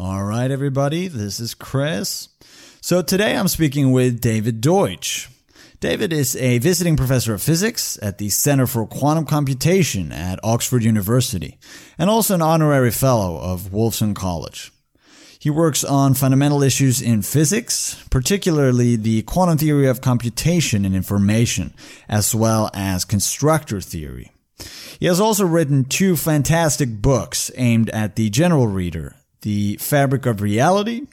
All right, everybody, this is Chris. So today I'm speaking with David Deutsch. David is a visiting professor of physics at the Center for Quantum Computation at Oxford University and also an honorary fellow of Wolfson College. He works on fundamental issues in physics, particularly the quantum theory of computation and information, as well as constructor theory. He has also written two fantastic books aimed at the general reader, The Fabric of Reality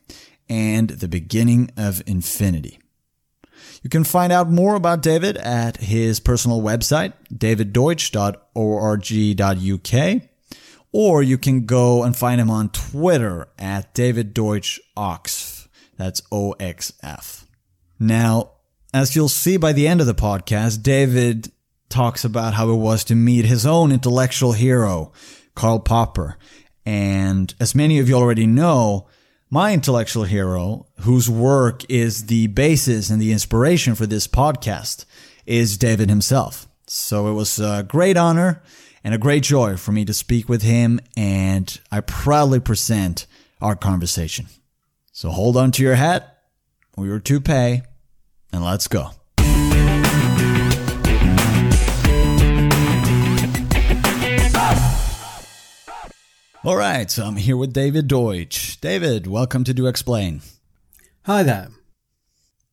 and The Beginning of Infinity. You can find out more about David at his personal website, daviddeutsch.org.uk, or you can go and find him on Twitter at David Deutsch Oxf. That's O-X-F. Now, as you'll see by the end of the podcast, David talks about how it was to meet his own intellectual hero, Karl Popper. And as many of you already know, my intellectual hero, whose work is the basis and the inspiration for this podcast, is David himself. So it was a great honor and a great joy for me to speak with him, and I proudly present our conversation. So hold on to your hat or your toupee, and let's go. All right, so I'm here with David Deutsch. David, welcome to Do Explain. Hi there.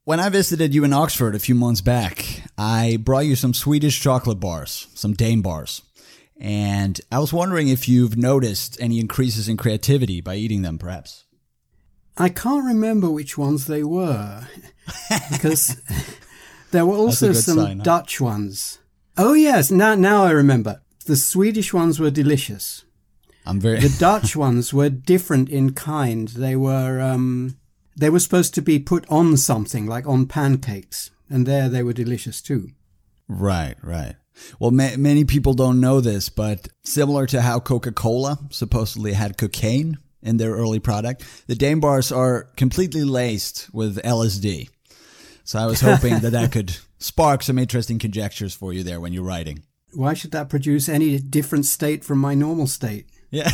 When I visited you in Oxford a few months back, I brought you some Swedish chocolate bars, some Daim bars. And I was wondering if you've noticed any increases in creativity by eating them, perhaps. I can't remember which ones they were because there were also some sign, huh? Dutch ones. Oh yes, now now I remember. The Swedish ones were delicious. I'm very The Dutch ones were different in kind. They were um, they were supposed to be put on something like on pancakes, and there they were delicious too. right, right. Well, ma- many people don't know this, but similar to how Coca-Cola supposedly had cocaine in their early product, the Daim bars are completely laced with LSD. So I was hoping that that could spark some interesting conjectures for you there when you're writing. Why should that produce any different state from my normal state? Yeah.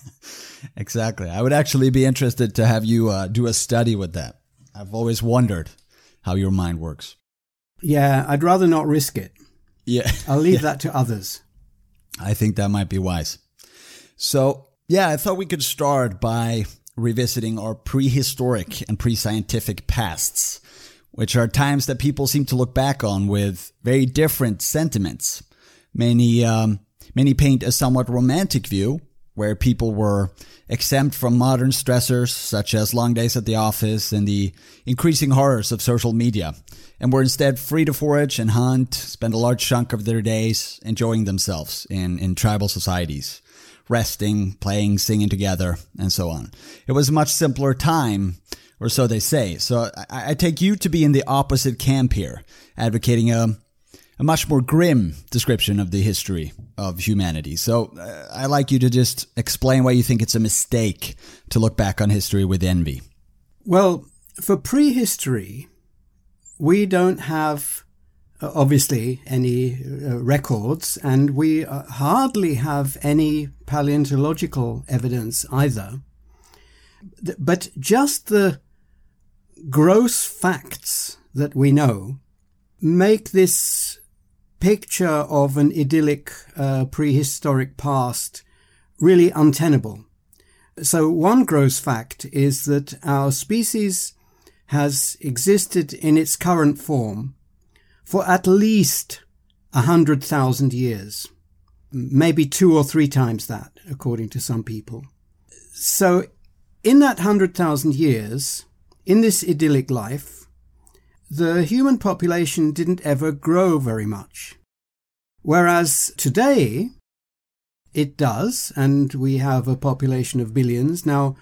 exactly. I would actually be interested to have you uh, do a study with that. I've always wondered how your mind works. Yeah, I'd rather not risk it. Yeah. I'll leave that to others. I think that might be wise. So, yeah, I thought we could start by revisiting our prehistoric and pre scientific pasts, which are times that people seem to look back on with very different sentiments. Many, um, many paint a somewhat romantic view where people were exempt from modern stressors such as long days at the office and the increasing horrors of social media and were instead free to forage and hunt, spend a large chunk of their days enjoying themselves in, in tribal societies, resting, playing, singing together, and so on. It was a much simpler time, or so they say. So I, I take you to be in the opposite camp here, advocating a, a much more grim description of the history of humanity. So uh, I like you to just explain why you think it's a mistake to look back on history with envy. Well, for prehistory, we don't have uh, obviously any uh, records, and we uh, hardly have any paleontological evidence either. Th- But just the gross facts that we know make this picture of an idyllic uh, prehistoric past really untenable. So one gross fact is that our species has existed in its current form for at least a hundred thousand years, maybe two or three times that, according to some people. So in that hundred thousand years, in this idyllic life, the human population didn't ever grow very much. Whereas today, it does, and we have a population of billions. Now,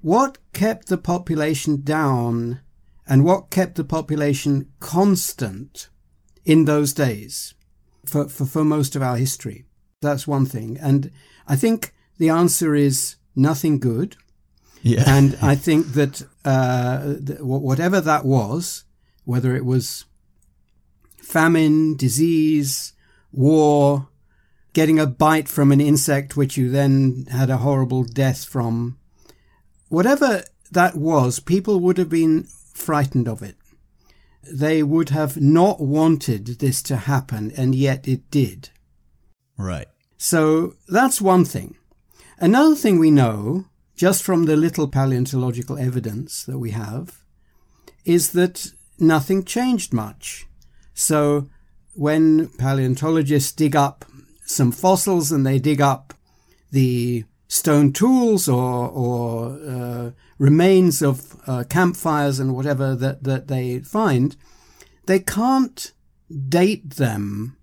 what kept the population down and what kept the population constant in those days for, for, for most of our history? That's one thing. And I think the answer is nothing good. Yeah. And I think that uh, th- whatever that was, whether it was famine, disease, war, getting a bite from an insect which you then had a horrible death from, whatever that was, people would have been frightened of it. They would have not wanted this to happen, and yet it did. Right. So that's one thing. Another thing we know, just from the little paleontological evidence that we have, is that nothing changed much. So when paleontologists dig up some fossils and they dig up the stone tools or, or uh, remains of uh, campfires and whatever that, that they find, they can't date them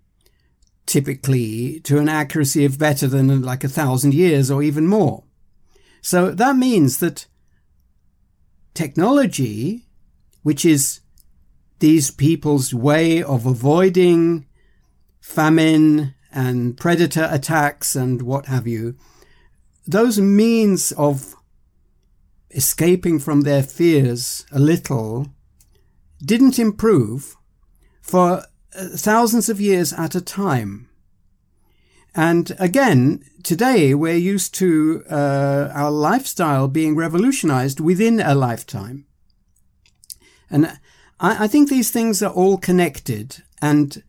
typically to an accuracy of better than like a thousand years or even more. So that means that technology, which is these people's way of avoiding famine and predator attacks and what have you, those means of escaping from their fears a little didn't improve for uh, thousands of years at a time. And again, today we're used to uh, our lifestyle being revolutionized within a lifetime. And I, I think these things are all connected. And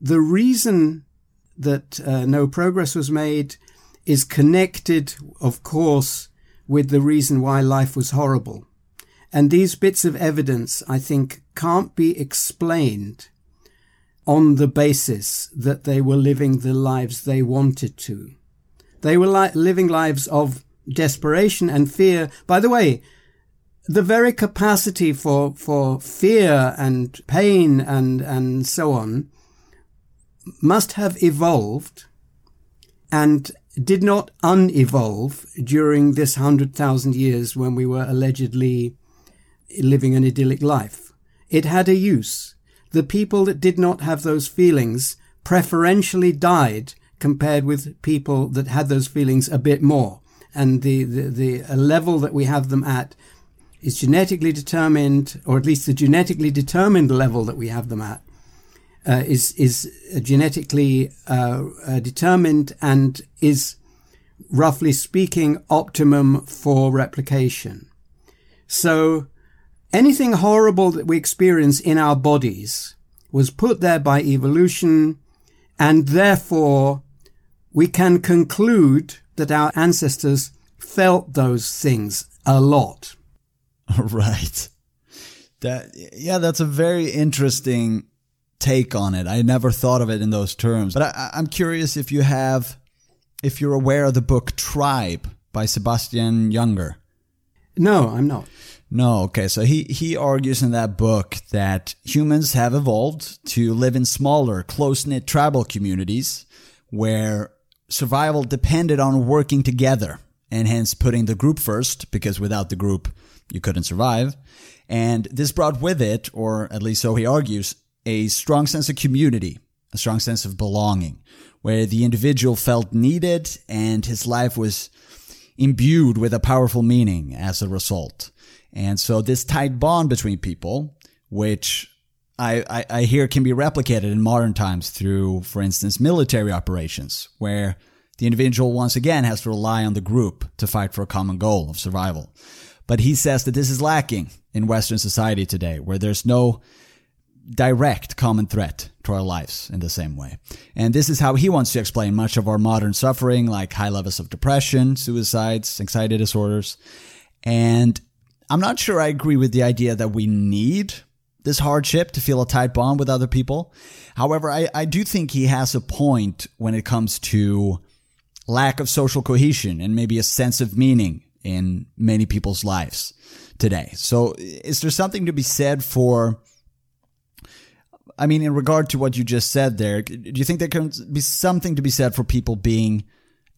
the reason that uh, no progress was made is connected, of course, with the reason why life was horrible. And these bits of evidence, I think, can't be explained on the basis that they were living the lives they wanted to. They were li- living lives of desperation and fear. By the way, the very capacity for, for fear and pain and, and so on must have evolved and did not unevolve during this hundred thousand years when we were allegedly living an idyllic life. It had a use the people that did not have those feelings preferentially died compared with people that had those feelings a bit more. And the, the, the level that we have them at is genetically determined, or at least the genetically determined level that we have them at, uh, is is genetically uh, uh, determined and is, roughly speaking, optimum for replication. So Anything horrible that we experience in our bodies was put there by evolution, and therefore we can conclude that our ancestors felt those things a lot. Right. That yeah, that's a very interesting take on it. I never thought of it in those terms. But I, I'm curious if you have, if you're aware of the book Tribe by Sebastian Junger. No, I'm not. No, okay. So he, he argues in that book that humans have evolved to live in smaller, close knit tribal communities where survival depended on working together and hence putting the group first because without the group, you couldn't survive. And this brought with it, or at least so he argues, a strong sense of community, a strong sense of belonging where the individual felt needed and his life was imbued with a powerful meaning as a result. And so this tight bond between people, which I, I, I hear can be replicated in modern times through, for instance, military operations, where the individual once again has to rely on the group to fight for a common goal of survival. But he says that this is lacking in Western society today, where there's no direct common threat to our lives in the same way. And this is how he wants to explain much of our modern suffering, like high levels of depression, suicides, anxiety disorders. And I'm not sure I agree with the idea that we need this hardship to feel a tight bond with other people. However, I, I do think he has a point when it comes to lack of social cohesion and maybe a sense of meaning in many people's lives today. So is there something to be said for I mean, in regard to what you just said there, do you think there can be something to be said for people being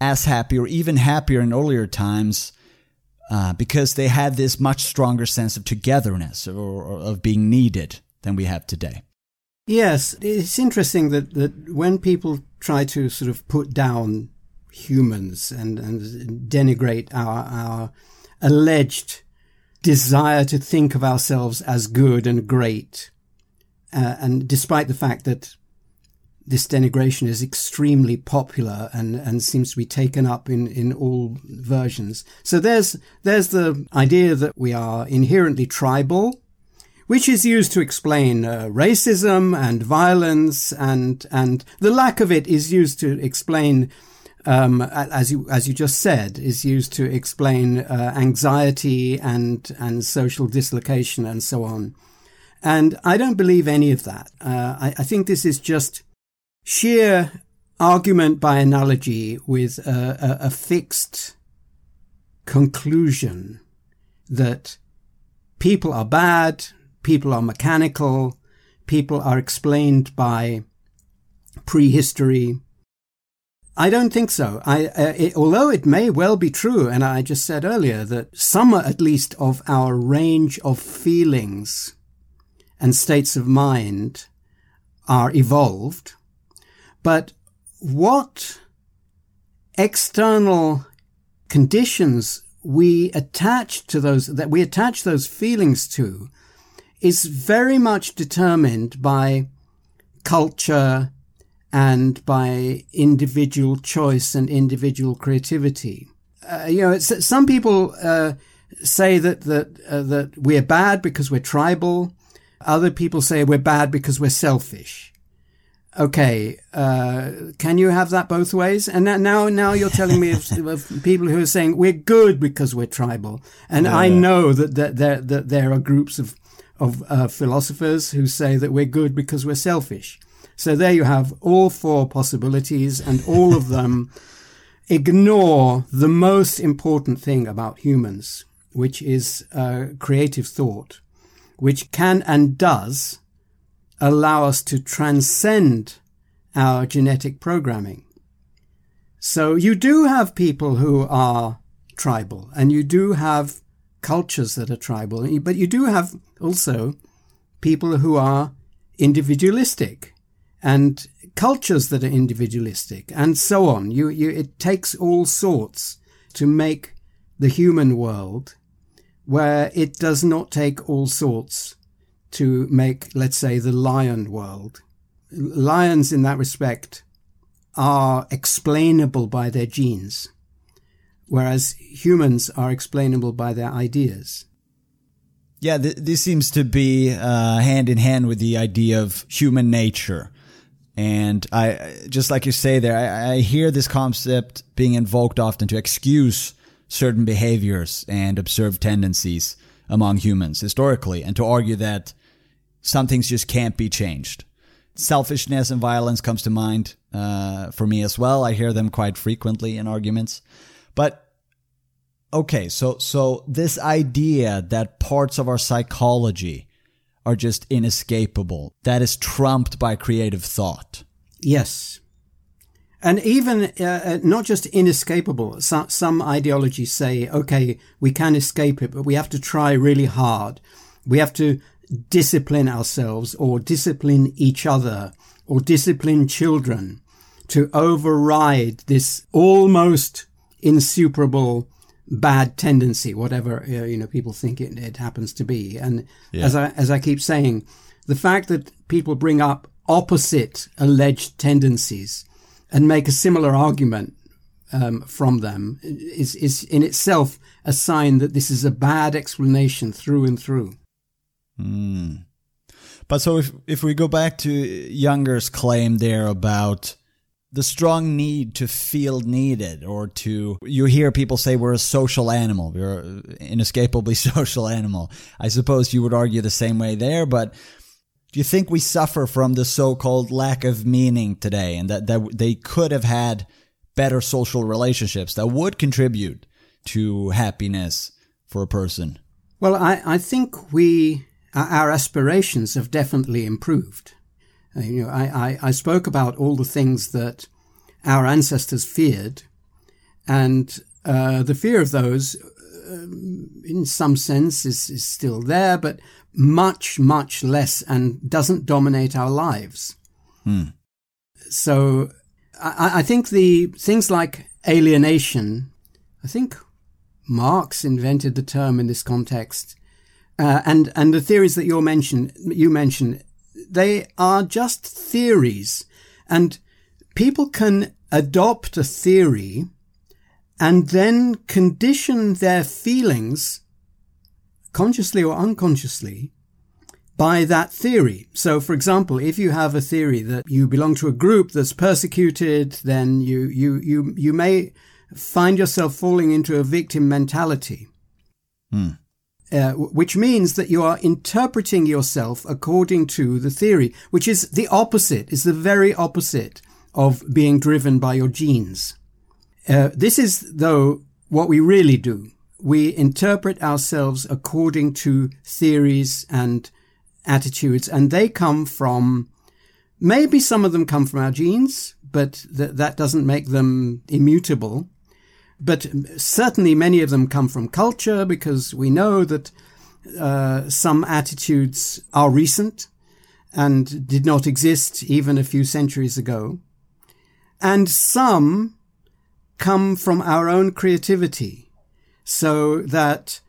as happy or even happier in earlier times uh, because they had this much stronger sense of togetherness or, or of being needed than we have today. Yes, it's interesting that, that when people try to sort of put down humans and, and denigrate our, our alleged desire to think of ourselves as good and great, uh, and despite the fact that this denigration is extremely popular and, and seems to be taken up in, in all versions. So there's, there's the idea that we are inherently tribal, which is used to explain uh, racism and violence and, and the lack of it is used to explain um, as you as you just said, is used to explain uh, anxiety and and social dislocation and so on. And I don't believe any of that. Uh, I, I, think this is just sheer argument by analogy with a, a, a fixed conclusion that people are bad, people are mechanical, people are explained by prehistory. I don't think so. I, uh, it, although it may well be true, and I just said earlier that some at least of our range of feelings and states of mind are evolved, but what external conditions we attach to those, that we attach those feelings to is very much determined by culture and by individual choice and individual creativity. Uh, you know, some people uh, say that that uh, that we're bad because we're tribal. Other people say we're bad because we're selfish okay, uh, can you have that both ways? And now, now you're telling me of, of, people who are saying we're good because we're tribal. And yeah. I know that, that there, that there are groups of, of uh, philosophers who say that we're good because we're selfish. So there you have all four possibilities and all of them ignore the most important thing about humans, which is uh, creative thought, which can and does allow us to transcend our genetic programming. So you do have people who are tribal and you do have cultures that are tribal, but you do have also people who are individualistic and cultures that are individualistic and so on. You, you, it takes all sorts to make the human world where it does not take all sorts to make, let's say, the lion world. Lions, in that respect, are explainable by their genes, whereas humans are explainable by their ideas. Yeah, th- this seems to be uh, hand in hand with the idea of human nature. And I, just like you say there, I, I hear this concept being invoked often to excuse certain behaviors and observed tendencies among humans historically, and to argue that some things just can't be changed. Selfishness and violence comes to mind uh, for me as well. I hear them quite frequently in arguments. But okay, so so this idea that parts of our psychology are just inescapable, that is trumped by creative thought. Yes. And even uh, uh not just inescapable, some, some ideologies say, okay, we can escape it, but we have to try really hard. We have to discipline ourselves or discipline each other or discipline children to override this almost insuperable bad tendency, whatever uh, you know people think it, it happens to be. And yeah. as I as I keep saying, the fact that people bring up opposite alleged tendencies and make a similar argument um, from them is is in itself a sign that this is a bad explanation through and through. Mm. But so if if we go back to Junger's claim there about the strong need to feel needed or to you hear people say we're a social animal we're inescapably social animal i suppose you would argue the same way there but do you think we suffer from the so-called lack of meaning today and that, that they could have had better social relationships that would contribute to happiness for a person well i, I think we our aspirations have definitely improved. Uh, you know, I, I, I, spoke about all the things that our ancestors feared, and uh, the fear of those, um, in some sense, is, is still there, but much, much less and doesn't dominate our lives. Hmm. So I, I think the things like alienation, I think Marx invented the term in this context uh, and and the theories that you mentioned you mentioned they are just theories And people can adopt a theory and then condition their feelings consciously or unconsciously by that theory. So, for example, if you have a theory that you belong to a group that's persecuted, then you, you, you, you may find yourself falling into a victim mentality. Hmm. Uh, which means that you are interpreting yourself according to the theory, which is the opposite, is the very opposite of being driven by your genes. Uh, this is, though, what we really do. We interpret ourselves according to theories and attitudes, and they come from, maybe some of them come from our genes, but th- that doesn't make them immutable. But certainly many of them come from culture because we know that uh, some attitudes are recent and did not exist even a few centuries ago. And some come from our own creativity so that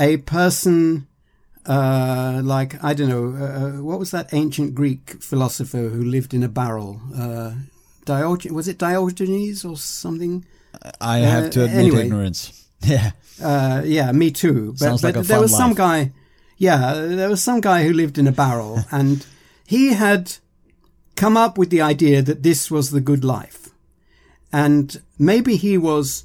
a person uh, like I don't know, uh, uh, what was that ancient Greek philosopher who lived in a barrel? Uh, Diogenes was it Diogenes or something? I have to uh, admit anyway, ignorance. Yeah, uh, yeah, me too. But, Sounds but like a there was life. some guy. Yeah, there was some guy who lived in a barrel, and he had come up with the idea that this was the good life, and maybe he was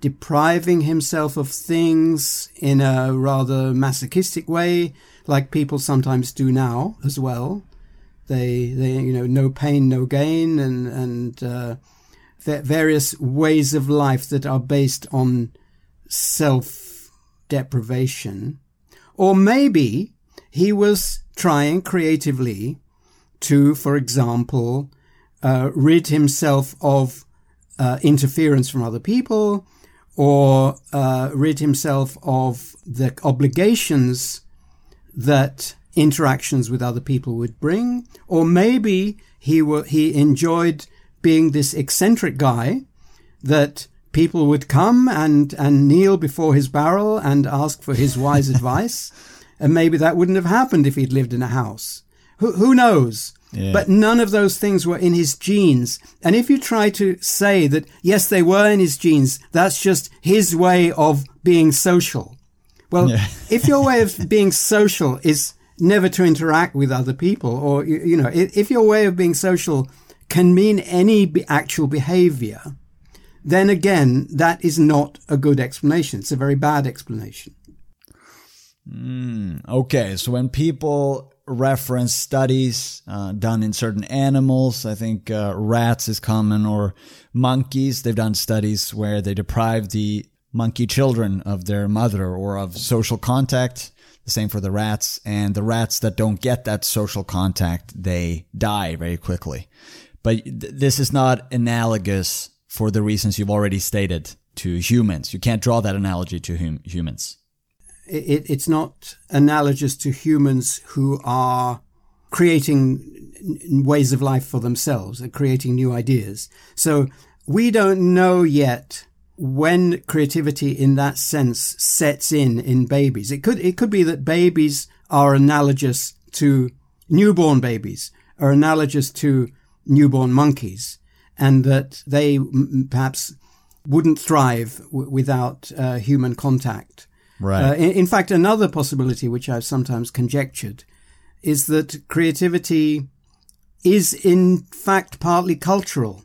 depriving himself of things in a rather masochistic way, like people sometimes do now as well. They, they, you know, no pain, no gain, and and uh, various ways of life that are based on self deprivation, or maybe he was trying creatively to, for example, uh, rid himself of uh, interference from other people or uh, rid himself of the obligations that interactions with other people would bring, or maybe he were, he enjoyed being this eccentric guy that people would come and and kneel before his barrel and ask for his wise advice, and maybe that wouldn't have happened if he'd lived in a house. Who who knows? But none of those things were in his genes. And if you try to say that, yes, they were in his genes, that's just his way of being social. Well, yeah. if your way of being social is never to interact with other people, or, you know, if your way of being social can mean any actual behavior, then again, that is not a good explanation. It's a very bad explanation. Mm, okay, so when people reference studies uh, done in certain animals. I think uh, rats is common or monkeys. They've done studies where they deprive the monkey children of their mother or of social contact. The same for the rats. And the rats that don't get that social contact, they die very quickly. But th- this is not analogous for the reasons you've already stated to humans. You can't draw that analogy to hum- humans it, it's not analogous to humans who are creating ways of life for themselves and creating new ideas. So we don't know yet when creativity in that sense sets in in babies. It could, it could be that babies are analogous to newborn babies are analogous to newborn monkeys and that they perhaps wouldn't thrive w- without uh, human contact. Right. Uh, in, in, fact, another possibility, which I've sometimes conjectured, is that creativity is in fact partly cultural,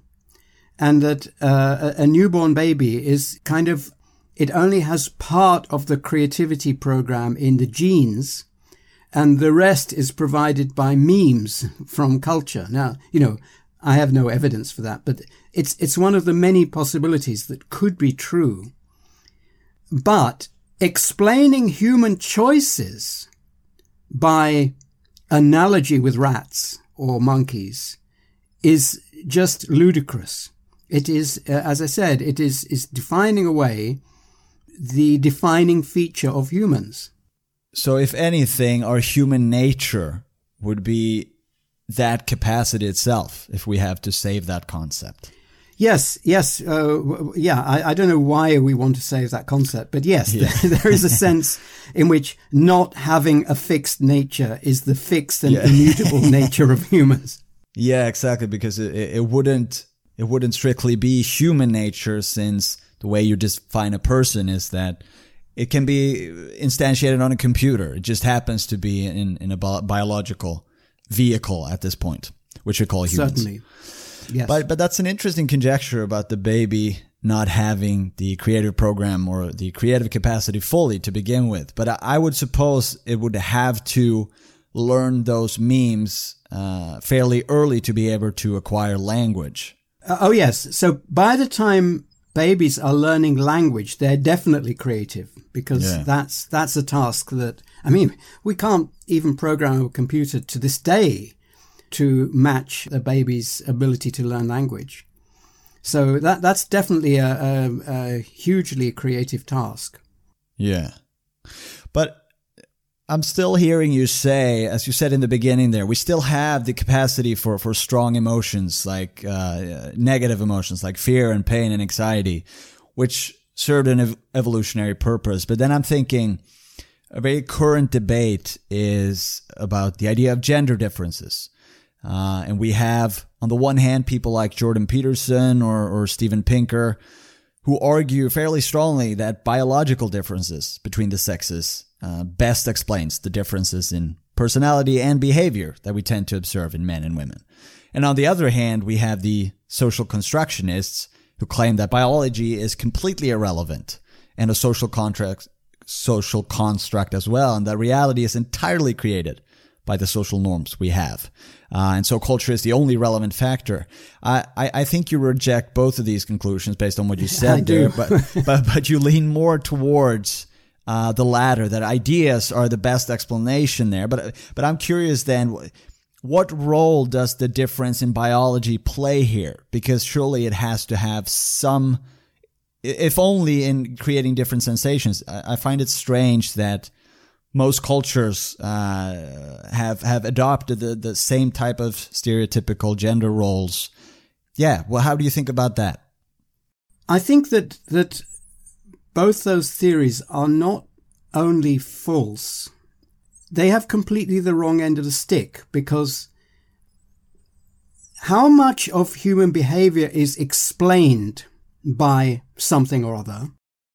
and that uh, a, a newborn baby is kind of it only has part of the creativity program in the genes, and the rest is provided by memes from culture. Now, you know, I have no evidence for that, but it's it's one of the many possibilities that could be true. But explaining human choices by analogy with rats or monkeys is just ludicrous. It is, uh, as I said, it is, is defining away the defining feature of humans. So, if anything, our human nature would be that capacity itself if we have to save that concept. Yes, yes, uh, yeah. I, I, don't know why we want to save that concept, but yes, yeah. there is a sense in which not having a fixed nature is the fixed and yeah. immutable nature of humans. Yeah, exactly. Because it, it wouldn't it wouldn't strictly be human nature, since the way you define a person is that it can be instantiated on a computer. It just happens to be in, in a biological vehicle at this point, which we call humans. Certainly. Yes. But but that's an interesting conjecture about the baby not having the creative program or the creative capacity fully to begin with. But I, I would suppose it would have to learn those memes uh, fairly early to be able to acquire language. Uh, oh yes. So by the time babies are learning language, they're definitely creative because yeah. that's that's a task that I mean we can't even program a computer to this day to match a baby's ability to learn language. So that that's definitely a, a, a hugely creative task. Yeah, but I'm still hearing you say, as you said in the beginning there, we still have the capacity for, for strong emotions, like uh, negative emotions, like fear and pain and anxiety, which served an ev- evolutionary purpose. But then I'm thinking a very current debate is about the idea of gender differences. Uh, and we have, on the one hand, people like Jordan Peterson or, or Steven Pinker who argue fairly strongly that biological differences between the sexes uh, best explains the differences in personality and behavior that we tend to observe in men and women. And on the other hand, we have the social constructionists who claim that biology is completely irrelevant and a social contract, social construct as well, and that reality is entirely created by the social norms we have. Uh, and so culture is the only relevant factor. I, I, I, think you reject both of these conclusions based on what you said there, but, but, but you lean more towards uh, the latter, that ideas are the best explanation there. But, but I'm curious then, what role does the difference in biology play here? Because surely it has to have some, if only in creating different sensations. I, find it strange that most cultures uh, have have adopted the, the same type of stereotypical gender roles. Yeah, well, how do you think about that? I think that that both those theories are not only false; they have completely the wrong end of the stick because how much of human behavior is explained by something or other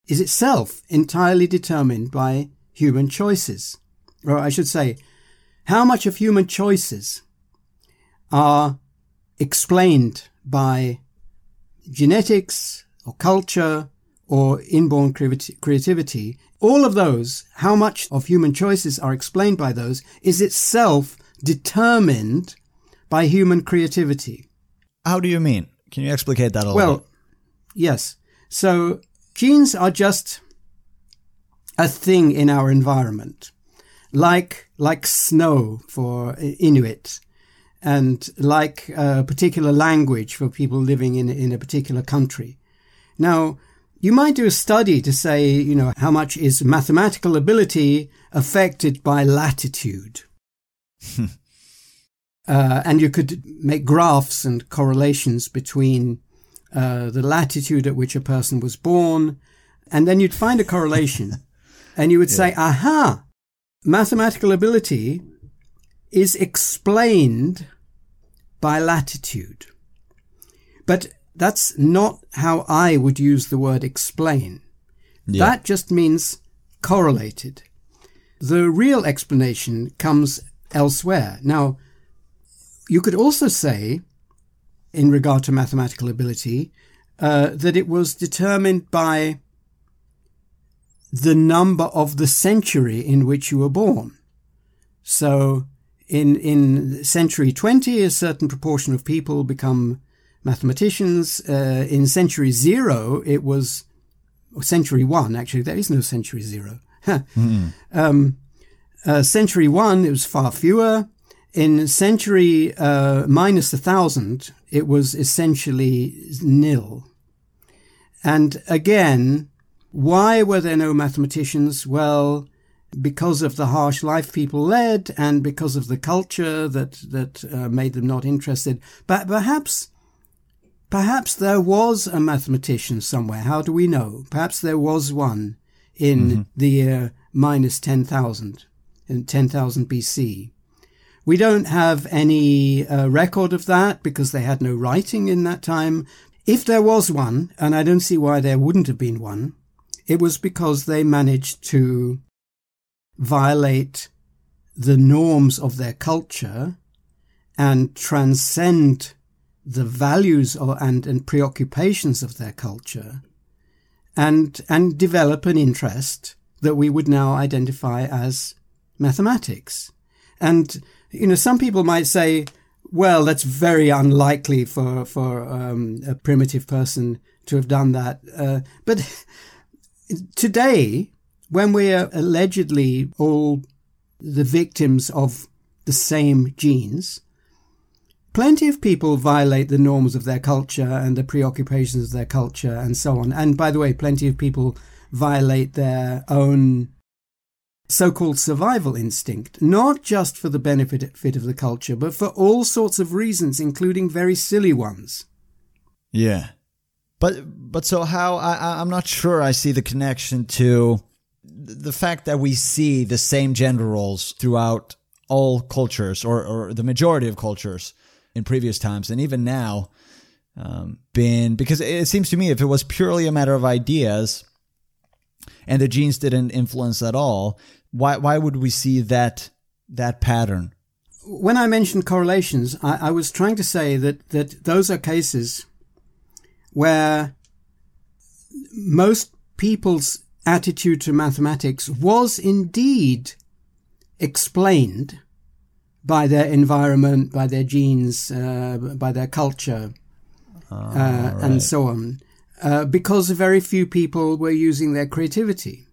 is itself entirely determined by human choices. Or I should say, how much of human choices are explained by genetics or culture or inborn creativity, all of those, how much of human choices are explained by those, is itself determined by human creativity. How do you mean? Can you explicate that a little well, bit? yes. So genes are just a thing in our environment, like like snow for Inuit, and like a particular language for people living in in a particular country. Now, you might do a study to say, you know, how much is mathematical ability affected by latitude. uh, and you could make graphs and correlations between uh, the latitude at which a person was born, and then you'd find a correlation and you would yeah. say, aha, mathematical ability is explained by latitude. But that's not how I would use the word explain. Yeah. That just means correlated. The real explanation comes elsewhere. Now, you could also say, in regard to mathematical ability, uh, that it was determined by the number of the century in which you were born. So in, in century 20, a certain proportion of people become mathematicians. Uh, in century zero, it was century one, actually, there is no century zero. mm. um, uh, century one, it was far fewer. In century uh, minus a thousand, it was essentially nil. And again, why were there no mathematicians? Well, because of the harsh life people led and because of the culture that, that uh, made them not interested. But perhaps, perhaps there was a mathematician somewhere. How do we know? Perhaps there was one in mm-hmm. the year minus 10,000, in 10,000 BC. We don't have any uh, record of that because they had no writing in that time. If there was one, and I don't see why there wouldn't have been one, it was because they managed to violate the norms of their culture and transcend the values and, and preoccupations of their culture and, and develop an interest that we would now identify as mathematics. And, you know, some people might say, well, that's very unlikely for, for um, a primitive person to have done that. Uh, but today, when we are allegedly all the victims of the same genes, plenty of people violate the norms of their culture and the preoccupations of their culture and so on. And by the way, plenty of people violate their own so-called survival instinct, not just for the benefit fit of the culture, but for all sorts of reasons, including very silly ones. Yeah. But but so how I I'm not sure I see the connection to the fact that we see the same gender roles throughout all cultures or, or the majority of cultures in previous times. And even now um, been because it seems to me if it was purely a matter of ideas and the genes didn't influence at all why why would we see that that pattern? When I mentioned correlations I, I was trying to say that that those are cases where most people's attitude to mathematics was indeed explained by their environment, by their genes, uh, by their culture, uh, right. and so on, uh, because very few people were using their creativity.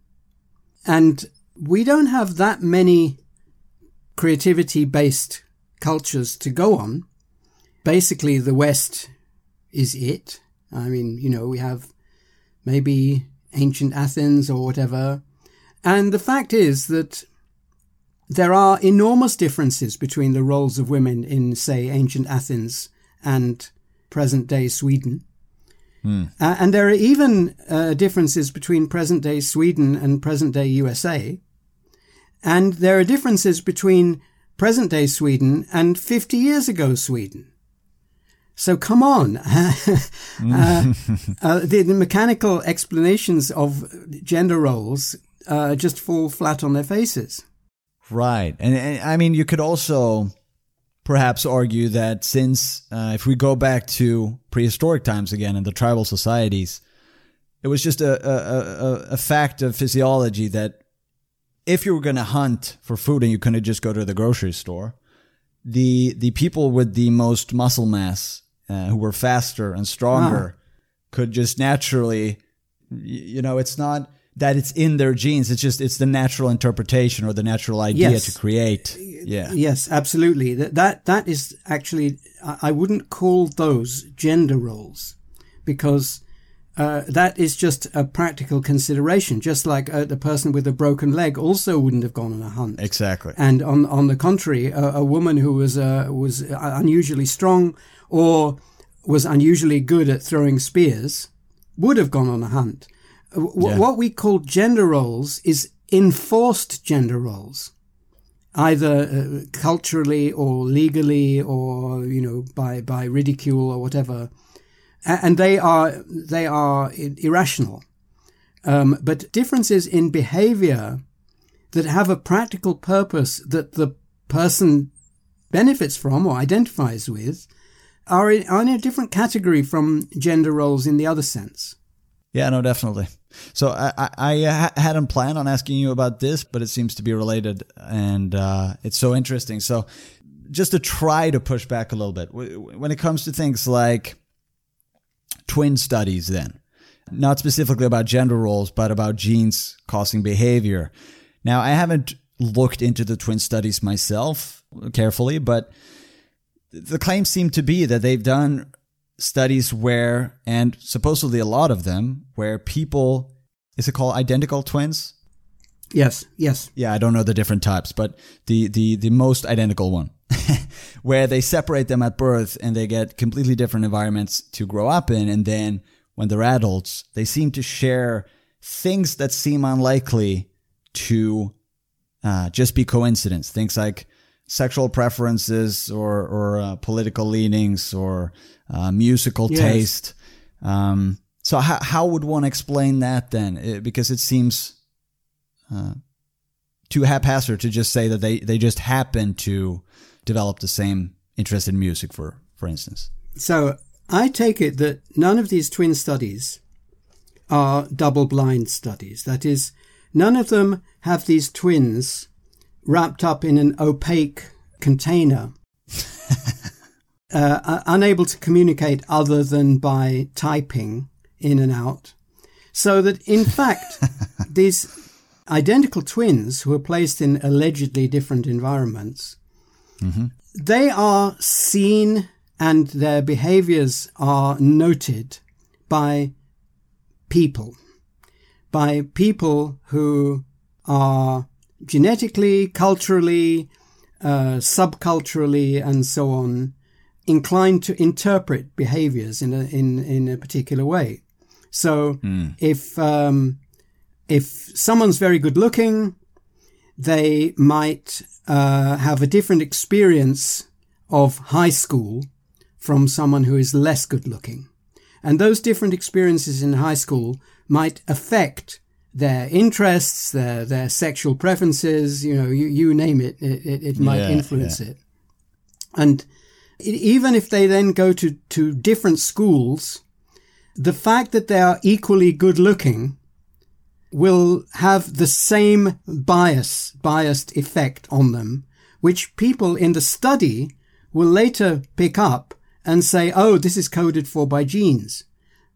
And we don't have that many creativity based cultures to go on. Basically, the West is it. I mean, you know, we have maybe ancient Athens or whatever. And the fact is that there are enormous differences between the roles of women in, say, ancient Athens and present day Sweden. Hmm. Uh, and there are even uh, differences between present day Sweden and present day USA. And there are differences between present day Sweden and 50 years ago Sweden. So come on. uh, uh, the, the, mechanical explanations of gender roles uh, just fall flat on their faces. Right. And, and I mean, you could also perhaps argue that since uh, if we go back to prehistoric times again and the tribal societies, it was just a, a, a, a fact of physiology that if you were going to hunt for food and you couldn't just go to the grocery store, the the people with the most muscle mass uh, who were faster and stronger ah. could just naturally, you know, it's not that it's in their genes. It's just it's the natural interpretation or the natural idea yes. to create. Yeah. Yes, absolutely. That that that is actually I wouldn't call those gender roles because uh, that is just a practical consideration. Just like uh, the person with a broken leg also wouldn't have gone on a hunt. Exactly. And on on the contrary, a, a woman who was uh, was unusually strong or was unusually good at throwing spears would have gone on a hunt. W- yeah. What we call gender roles is enforced gender roles, either uh, culturally or legally or you know by by ridicule or whatever, and they are they are irrational. Um, but differences in behavior that have a practical purpose that the person benefits from or identifies with are in, are in a different category from gender roles in the other sense. Yeah, no, definitely. So I, I, I hadn't planned on asking you about this, but it seems to be related, and uh, it's so interesting. So just to try to push back a little bit, when it comes to things like twin studies, then not specifically about gender roles, but about genes causing behavior. Now, I haven't looked into the twin studies myself carefully, but the claims seem to be that they've done studies where, and supposedly a lot of them, where people, is it called identical twins? Yes, yes. Yeah, I don't know the different types, but the, the, the most identical one, where they separate them at birth and they get completely different environments to grow up in. And then when they're adults, they seem to share things that seem unlikely to uh, just be coincidence. Things like sexual preferences or or uh, political leanings or uh, musical Yes. taste. Um, so how how would one explain that then? It- because it seems uh, too haphazard to just say that they they just happen to develop the same interest in music, for for instance. So I take it that none of these twin studies are double blind studies. That is, none of them have these twins wrapped up in an opaque container, uh, unable to communicate other than by typing in and out. So that in fact, these identical twins who are placed in allegedly different environments they are seen and their behaviors are noted by people, by people who are genetically, culturally, uh, subculturally, and so on, inclined to interpret behaviors in a, in, in a particular way. So if, um, if someone's very good looking, they might uh, have a different experience of high school from someone who is less good looking. And those different experiences in high school might affect their interests, their, their sexual preferences, you know, you, you name it, it, it, it might Yeah, influence it. And even if they then go to, to different schools, the fact that they are equally good looking will have the same bias, biased effect on them, which people in the study will later pick up and say, oh, this is coded for by genes.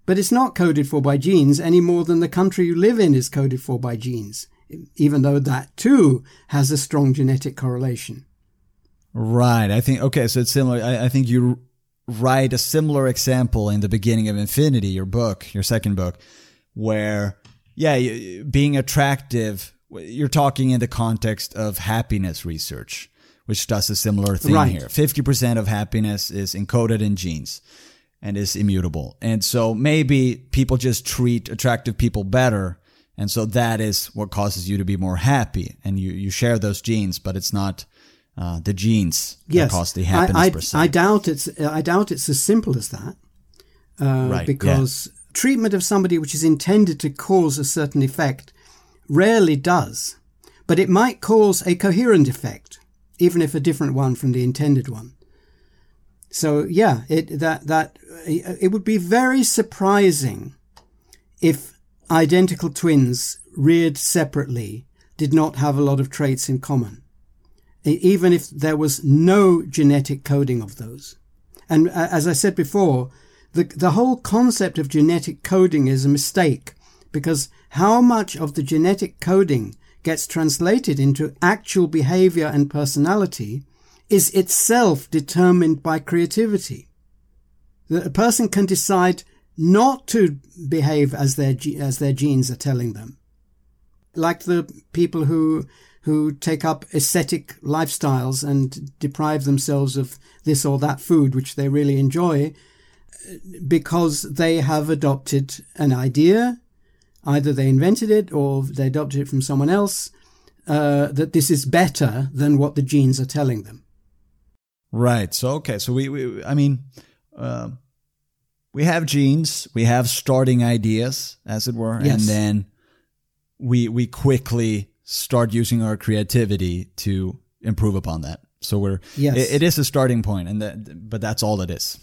But it's not coded for by genes any more than the country you live in is coded for by genes, even though that too has a strong genetic correlation. Right. I think okay. So it's similar. I, I think you write a similar example in the beginning of Infinity, your book, your second book, where yeah, being attractive. You're talking in the context of happiness research, which does a similar thing Right. here. Fifty percent of happiness is encoded in genes and is immutable. And so maybe people just treat attractive people better. And so that is what causes you to be more happy. And you, you share those genes, but it's not uh, the genes Yes, that cause the happiness I, I. I doubt it's. I doubt it's as simple as that. Uh, Right, Because treatment of somebody which is intended to cause a certain effect rarely does, but it might cause a coherent effect, even if a different one from the intended one. So yeah, it that that it would be very surprising if identical twins reared separately did not have a lot of traits in common even if there was no genetic coding of those. And as I said before, the, the whole concept of genetic coding is a mistake because how much of the genetic coding gets translated into actual behavior and personality is itself determined by creativity. That a person can decide not to behave as their, as their genes are telling them like the people who who take up ascetic lifestyles and deprive themselves of this or that food which they really enjoy uh, because they have adopted an idea either they invented it or they adopted it from someone else uh, that this is better than what the genes are telling them Right. So okay. So we, we I mean, uh, we have genes. We have starting ideas, as it were, and then we we quickly start using our creativity to improve upon that. So we're Yes. it- it is a starting point, and that but that's all it is.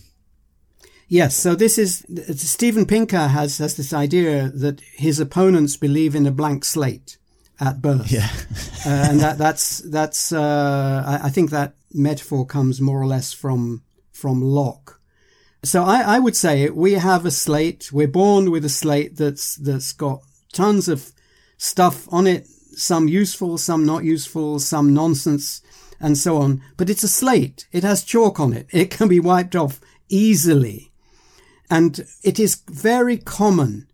Yes, so this is Steven Pinker has has this idea that his opponents believe in a blank slate at birth. Yeah. uh, and that that's that's uh, I, I think that metaphor comes more or less from from Locke. So I, I would say we have a slate. We're born with a slate that's that's got tons of stuff on it. Some useful, some not useful, some nonsense, and so on. But it's a slate. It has chalk on it. It can be wiped off easily. And it is very common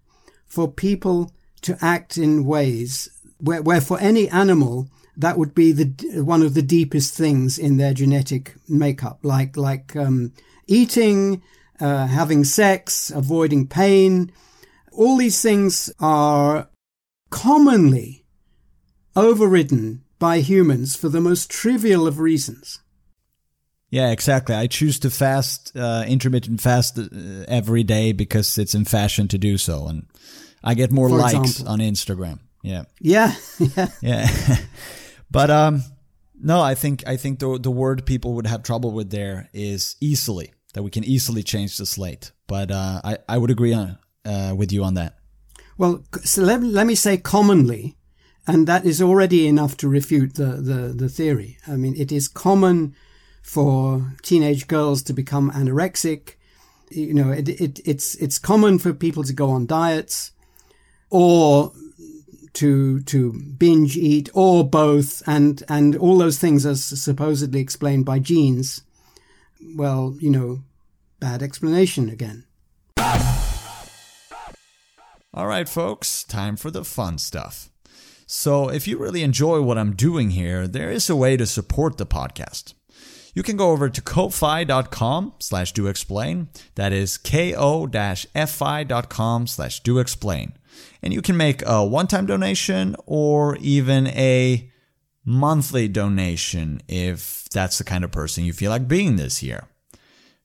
for people to act in ways where, where for any animal, that would be the, one of the deepest things in their genetic makeup, like, like, um, eating, uh, having sex, avoiding pain. All these things are commonly overridden by humans for the most trivial of reasons. Yeah, exactly. I choose to fast, uh, intermittent fast uh, every day because it's in fashion to do so, and I get more For likes example. on Instagram. Yeah, Yeah, yeah. yeah. but um, no, I think I think the the word people would have trouble with there is easily that we can easily change the slate. But uh, I I would agree on uh, with you on that. Well, so let, let me say commonly, and that is already enough to refute the, the, the theory. I mean, it is common for teenage girls to become anorexic. You know, it, it, it's, it's common for people to go on diets or to, to binge eat or both. And, and all those things are supposedly explained by genes. Well, you know, bad explanation again. All right, folks, time for the fun stuff. So, if you really enjoy what I'm doing here, there is a way to support the podcast. You can go over to ko-fi.com slash do explain. That is ko-fi.com slash do explain. And you can make a one-time donation or even a monthly donation if that's the kind of person you feel like being this year.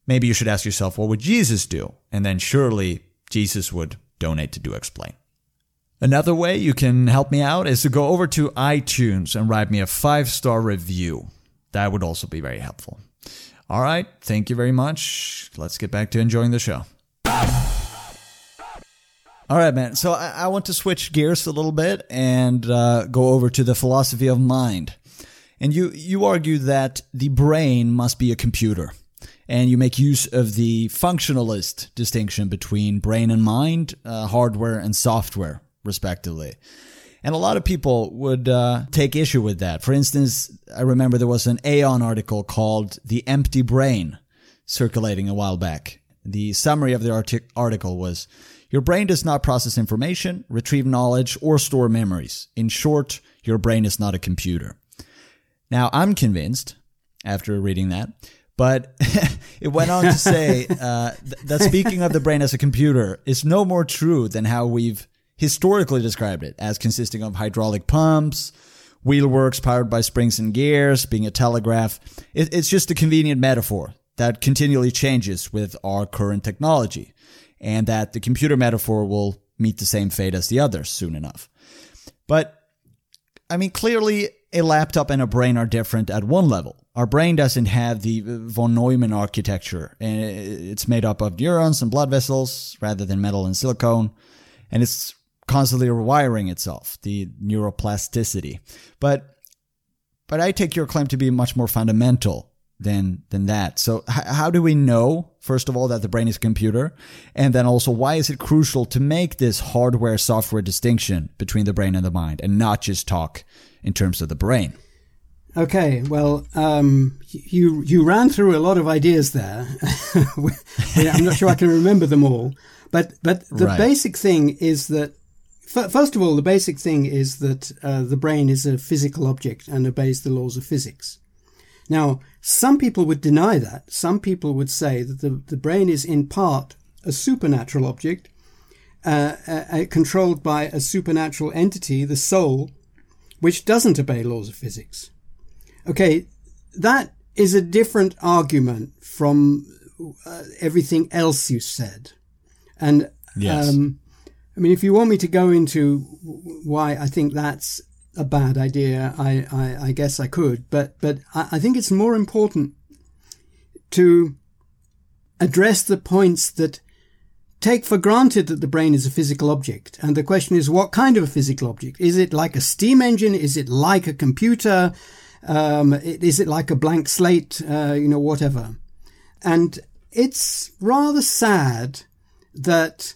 Maybe you should ask yourself, what would Jesus do? And then surely Jesus would donate to Do Explain. Another way you can help me out is to go over to iTunes and write me a five star review. That would also be very helpful. All right, thank you very much. Let's get back to enjoying the show. All right, man. So I, I want to switch gears a little bit and uh, go over to the philosophy of mind. And you you argue that the brain must be a computer and you make use of the functionalist distinction between brain and mind, uh, hardware and software, respectively. And a lot of people would uh, take issue with that. For instance, I remember there was an Aeon article called The Empty Brain circulating a while back. The summary of the artic- article was Your brain does not process information, retrieve knowledge, or store memories. In short, your brain is not a computer. Now, I'm convinced after reading that but it went on to say uh, th- that speaking of the brain as a computer is no more true than how we've historically described it as consisting of hydraulic pumps, wheelworks powered by springs and gears, being a telegraph. It, it's just a convenient metaphor that continually changes with our current technology, and that the computer metaphor will meet the same fate as the others soon enough. But I mean, clearly a laptop and a brain are different at one level. Our brain doesn't have the uh, von Neumann architecture, and it's made up of neurons and blood vessels rather than metal and silicone, and it's constantly rewiring itself, the neuroplasticity. But but I take your claim to be much more fundamental than than that. So h- how do we know first of all that the brain is a computer, and then also why is it crucial to make this hardware software distinction between the brain and the mind, and not just talk in terms of the brain? Okay, well, um, you you ran through a lot of ideas there. I'm not sure I can remember them all, but but the Right. basic thing is that f- first of all, the basic thing is that uh, the brain is a physical object and obeys the laws of physics. Now, some people would deny that. Some people would say that the, the brain is in part a supernatural object, uh, uh, uh, controlled by a supernatural entity, the soul, which doesn't obey laws of physics. Okay, that is a different argument from uh, everything else you said. And Yes. um, I mean, if you want me to go into why I think that's a bad idea, I, I, I guess I could. But but I, I think it's more important to address the points that take for granted that the brain is a physical object. And the question is, what kind of a physical object? Is it like a steam engine? Is it like a computer? Um, is it like a blank slate? Uh, you know, whatever. And it's rather sad that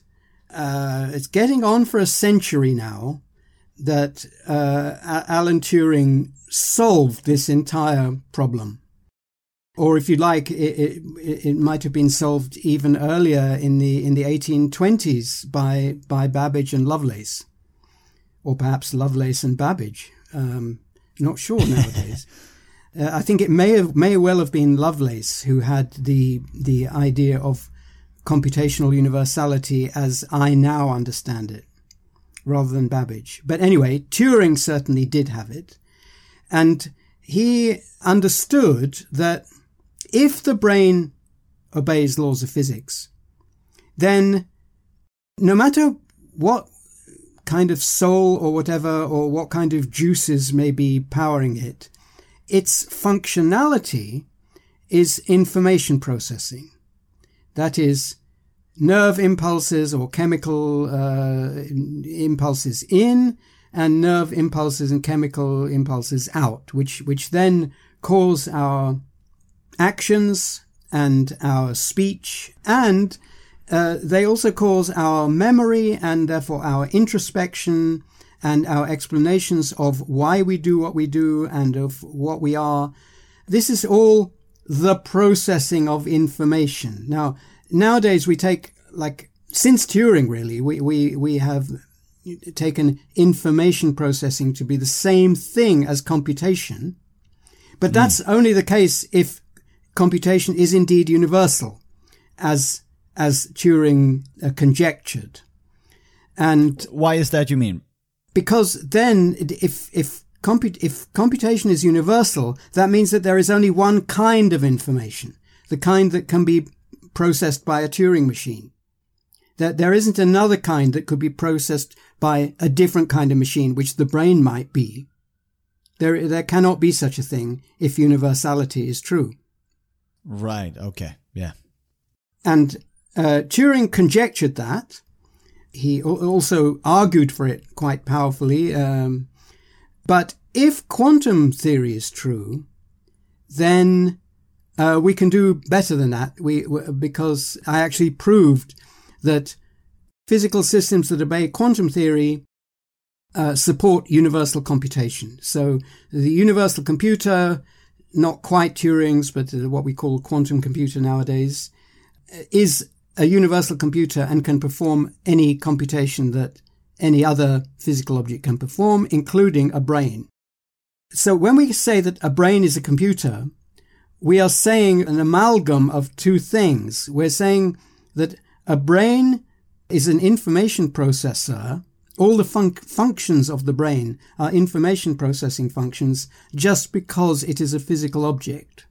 uh, it's getting on for a century now that uh, Alan Turing solved this entire problem. Or if you like, it, it, it might have been solved even earlier in the in the 1820s by by Babbage and Lovelace, or perhaps Lovelace and Babbage. Um, not sure nowadays. Uh, I think it may have may well have been Lovelace who had the the idea of computational universality as I now understand it, rather than Babbage. But anyway, Turing certainly did have it, And he understood that if the brain obeys laws of physics, then no matter what kind of soul or whatever, or what kind of juices may be powering it, its functionality is information processing. That is, nerve impulses or chemical uh, impulses in and nerve impulses and chemical impulses out, which, which then cause our actions and our speech and uh, they also cause our memory and therefore our introspection and our explanations of why we do what we do and of what we are. This is all the processing of information. Now, nowadays we take like since Turing really, we, we, we have taken information processing to be the same thing as computation. But that's mm. only the case if computation is indeed universal, as as Turing uh, conjectured. And why is that? You mean because then, if if comput- if computation is universal, that means that there is only one kind of information, the kind that can be processed by a Turing machine. That there isn't another kind that could be processed by a different kind of machine, which the brain might be. There, there cannot be such a thing if universality is true. Right. Okay. Yeah. And uh, Turing conjectured that. He also argued for it quite powerfully. Um, but if quantum theory is true, then uh, we can do better than that. We because I actually proved that physical systems that obey quantum theory uh, support universal computation. So the universal computer, not quite Turing's, but what we call quantum computer nowadays, is a universal computer and can perform any computation that any other physical object can perform, including a brain. So when we say that a brain is a computer, we are saying an amalgam of two things. We're saying that a brain is an information processor. All the fun- functions of the brain are information processing functions just because it is a physical object.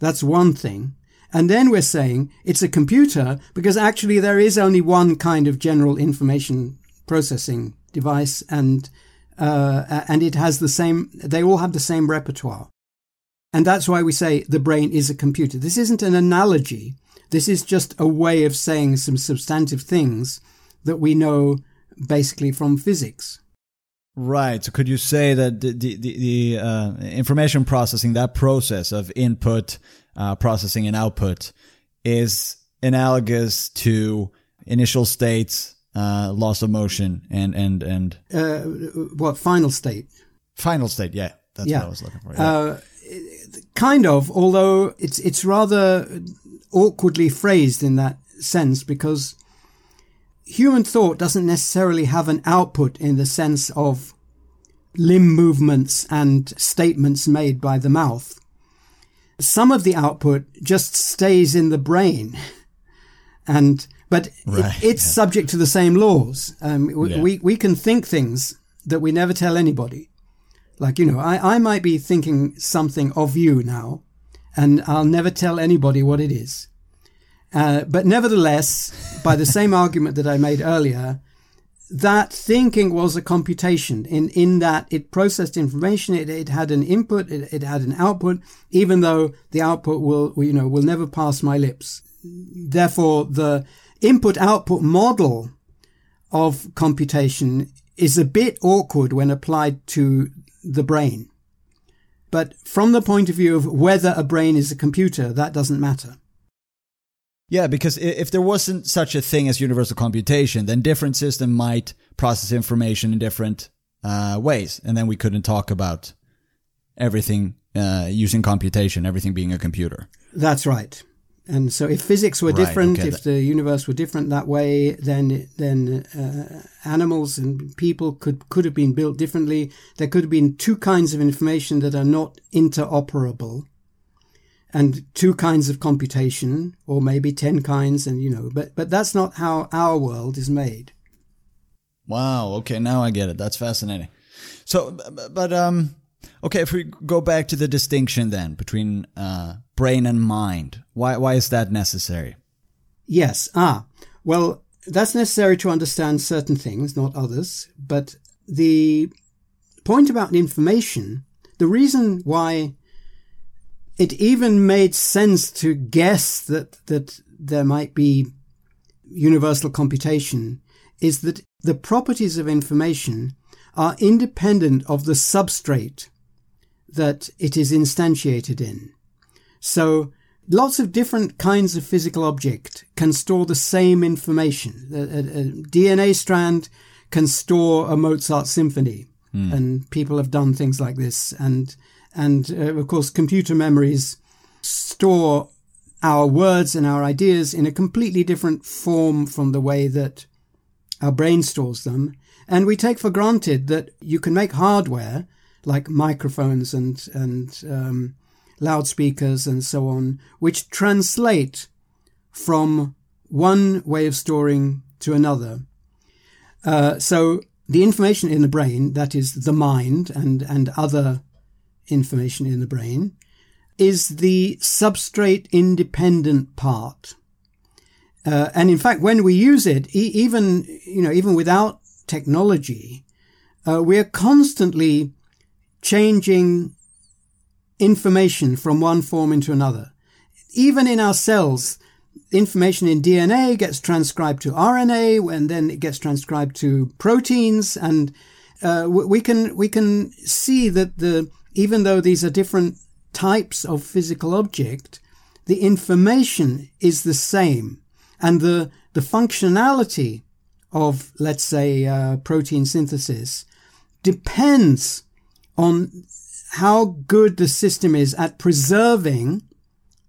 That's one thing. And then we're saying it's a computer because actually there is only one kind of general information processing device and uh, and it has the same they all have the same repertoire and that's why we say the brain is a computer this isn't an analogy this is just a way of saying some substantive things that we know basically from physics right so could you say that the the, the uh, information processing that process of input uh, processing and output is analogous to initial states, uh, laws of motion, and and and uh, what final state? Final state, yeah, that's yeah. what I was looking for. Yeah. Kind of, although it's it's rather awkwardly phrased in that sense because human thought doesn't necessarily have an output in the sense of limb movements and statements made by the mouth some of the output just stays in the brain. And, but right, it, it's yeah. subject to the same laws. Um, yeah. we, we can think things that we never tell anybody. Like, you know, I, I might be thinking something of you now, and I'll never tell anybody what it is. Uh, but nevertheless, by the same argument that I made earlier, that thinking was a computation in, in that it processed information. It, it had an input. It, it had an output, even though the output will, you know, will never pass my lips. Therefore, the input output model of computation is a bit awkward when applied to the brain. But from the point of view of whether a brain is a computer, that doesn't matter. Yeah, because if there wasn't such a thing as universal computation, then different systems might process information in different uh, ways, and then we couldn't talk about everything uh, using computation, everything being a computer. That's right. And so, if physics were right, different, okay, if the universe were different that way, then then uh, animals and people could could have been built differently. There could have been two kinds of information that are not interoperable and two kinds of computation, or maybe 10 kinds, and you know, but, but that's not how our world is made. Wow. Okay. Now I get it. That's fascinating. So, but, um, Okay, if we go back to the distinction then between uh, brain and mind, why why is that necessary? Yes. Ah, well, that's necessary to understand certain things, not others. But the point about information, the reason why it even made sense to guess that that there might be universal computation is that the properties of information are independent of the substrate that it is instantiated in. So lots of different kinds of physical object can store the same information. A, a, a DNA strand can store a Mozart symphony, mm. and people have done things like this. And and uh, of course, computer memories store our words and our ideas in a completely different form from the way that our brain stores them. And we take for granted that you can make hardware like microphones and and um, loudspeakers and so on, which translate from one way of storing to another. Uh, so the information in the brain, that is the mind and and other information in the brain, is the substrate independent part. Uh, and in fact, when we use it, e- even you know, even without technology, uh, we are constantly changing information from one form into another. Even in our cells, information in DNA gets transcribed to RNA, and then it gets transcribed to proteins, and uh, we can we can see that the even though these are different types of physical object, the information is the same, and the the functionality of let's say uh, protein synthesis depends on how good the system is at preserving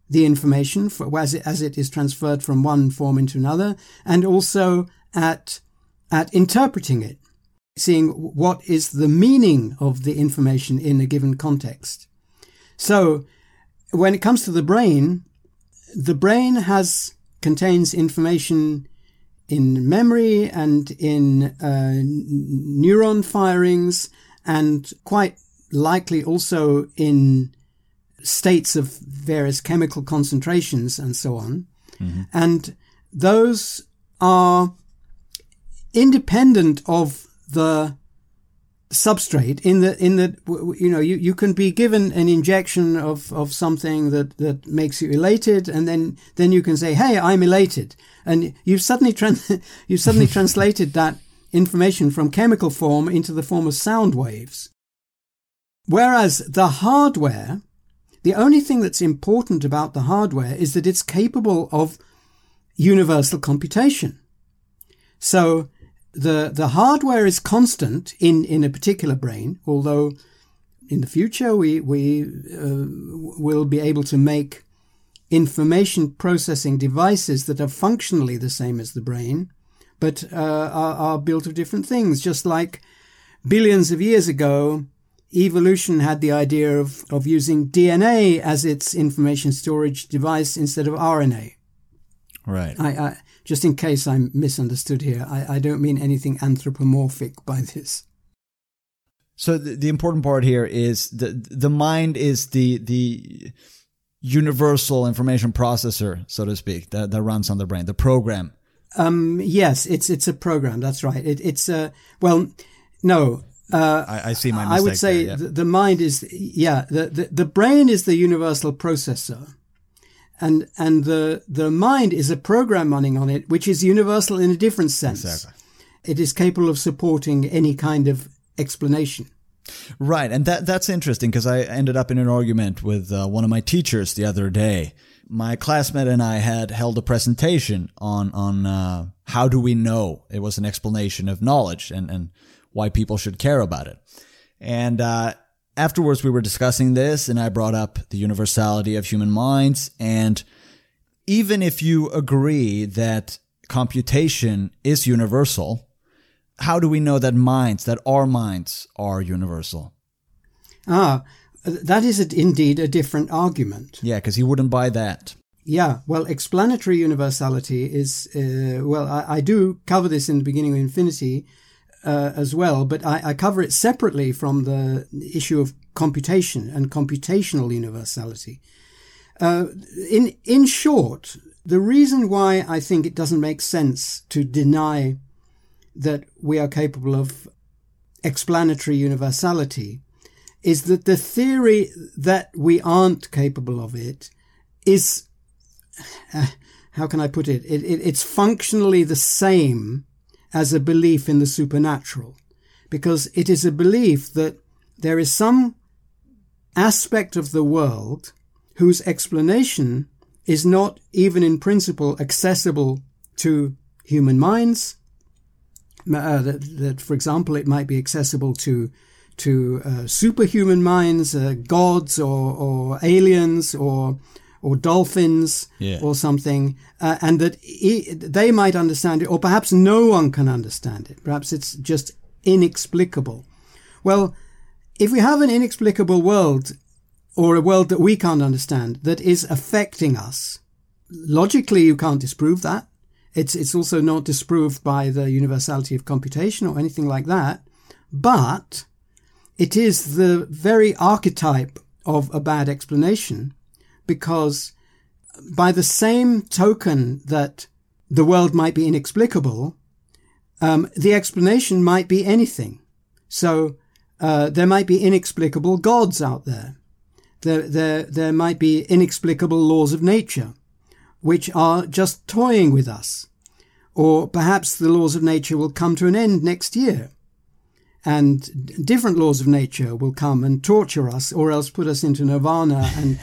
the information for, as, it, as it is transferred from one form into another, and also at, at interpreting it, seeing what is the meaning of the information in a given context. So when it comes to the brain, the brain has, contains information in memory and in uh, neuron firings and quite likely also in states of various chemical concentrations and so on. Mm-hmm. And those are independent of the substrate in the in the you know you, you can be given an injection of of something that that makes you elated and then then you can say hey i'm elated and you've suddenly trans- you've suddenly translated that information from chemical form into the form of sound waves Whereas the hardware, the only thing that's important about the hardware is that it's capable of universal computation. So the, the hardware is constant in, in a particular brain, although in the future we, we uh, will be able to make information processing devices that are functionally the same as the brain, but uh, are, are built of different things, just like billions of years ago, evolution had the idea of, of using DNA as its information storage device instead of RNA. Right. I, I just in case I'm misunderstood here, I, I don't mean anything anthropomorphic by this. So the, the important part here is the the mind is the the universal information processor, so to speak, that, that runs on the brain, the program. Um, yes, it's it's a program. That's right. It, it's a well, no, uh, I, I, see my I would say there, yeah. the, the, mind is, yeah, the, the, the brain is the universal processor. And, and the, the mind is a program running on it, which is universal in a different sense. Exactly. It is capable of supporting any kind of explanation. Right. And that, that's interesting because I ended up in an argument with uh, one of my teachers the other day. My classmate and I had held a presentation on, on, uh, how do we know? It was an explanation of knowledge and, and why people should care about it. And uh, afterwards, we were discussing this, and I brought up the universality of human minds. And even if you agree that computation is universal, how do we know that minds, that our minds are universal? Ah, that is indeed a different argument. Yeah, because he wouldn't buy that. Yeah, well, explanatory universality is, uh, well, I, I, do cover this in the beginning of Infinity, uh, as well, but I, I, cover it separately from the issue of computation and computational universality. Uh, in in short, the reason why I think it doesn't make sense to deny that we are capable of explanatory universality is that the theory that we aren't capable of it is, uh, how can I put it? It, it? It's functionally the same as a belief in the supernatural, because it is a belief that there is some aspect of the world whose explanation is not even in principle accessible to human minds. Uh, that, that, for example, it might be accessible to to uh, superhuman minds, uh, gods or, or aliens or or dolphins yeah. or something, uh, and that he, they might understand it, or perhaps no one can understand it. Perhaps it's just inexplicable. Well, if we have an inexplicable world, or a world that we can't understand, that is affecting us, logically you can't disprove that. It's it's also not disproved by the universality of computation or anything like that. But it is the very archetype of a bad explanation because by the same token that the world might be inexplicable, um, the explanation might be anything. So uh, there might be inexplicable gods out there. There, there, there might be inexplicable laws of nature, which are just toying with us. Or perhaps the laws of nature will come to an end next year and different laws of nature will come and torture us or else put us into nirvana and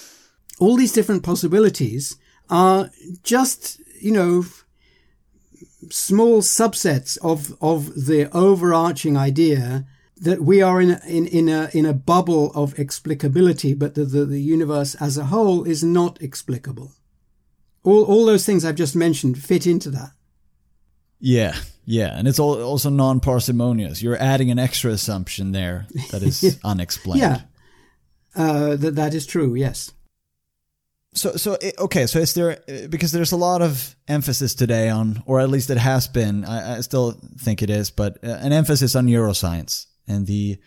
all these different possibilities are just you know small subsets of of the overarching idea that we are in in in a in a bubble of explicability but the, the, the universe as a whole is not explicable. All all those things i've just mentioned fit into that yeah yeah, and it's also non-parsimonious. You're adding an extra assumption there that is unexplained. Yeah, uh, that that is true. Yes. So, so okay. So, is there because there's a lot of emphasis today on, or at least it has been. I, I still think it is, but uh, an emphasis on neuroscience and the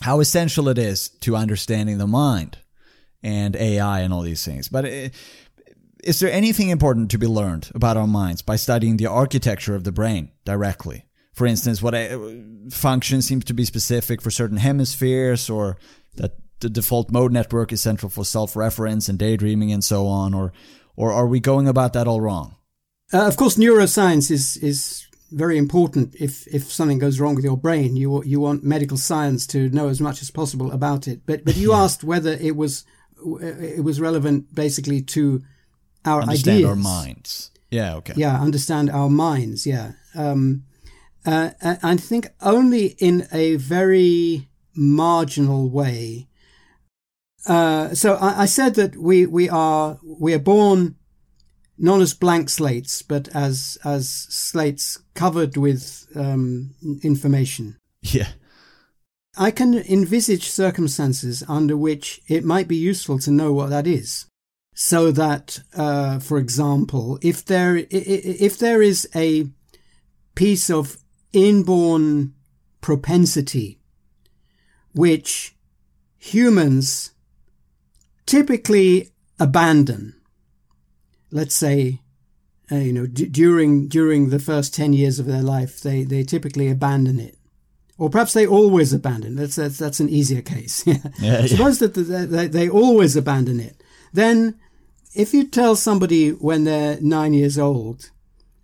how essential it is to understanding the mind and AI and all these things. But it, is there anything important to be learned about our minds by studying the architecture of the brain directly? For instance, what a, function seems to be specific for certain hemispheres, or that the default mode network is central for self-reference and daydreaming and so on, or or are we going about that all wrong? Uh, of course, neuroscience is is very important. If if something goes wrong with your brain, you you want medical science to know as much as possible about it. But but you yeah. asked whether it was it was relevant basically to our understand ideas. our minds. Yeah, okay. Yeah, understand our minds. Yeah. Um, uh, I think only in a very marginal way. Uh, so I, I, said that we, we are we are born not as blank slates, but as as slates covered with um, information. Yeah. I can envisage circumstances under which it might be useful to know what that is so that, uh, for example, if there if there is a piece of inborn propensity which humans typically abandon, let's say, uh, you know, d- during during the first ten years of their life, they they typically abandon it or perhaps they always abandon. That's that's, that's an easier case. yeah, yeah. Suppose that they, they always abandon it then if you tell somebody when they're nine years old,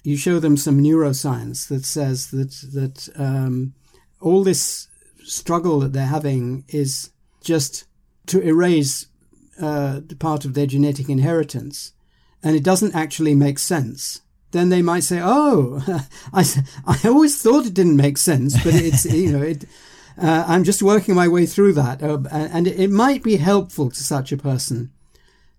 you show them some neuroscience that says that that um, all this struggle that they're having is just to erase uh, part of their genetic inheritance, and it doesn't actually make sense. Then they might say, "Oh, I, I always thought it didn't make sense, but it's you know it." Uh, I'm just working my way through that, uh, and it might be helpful to such a person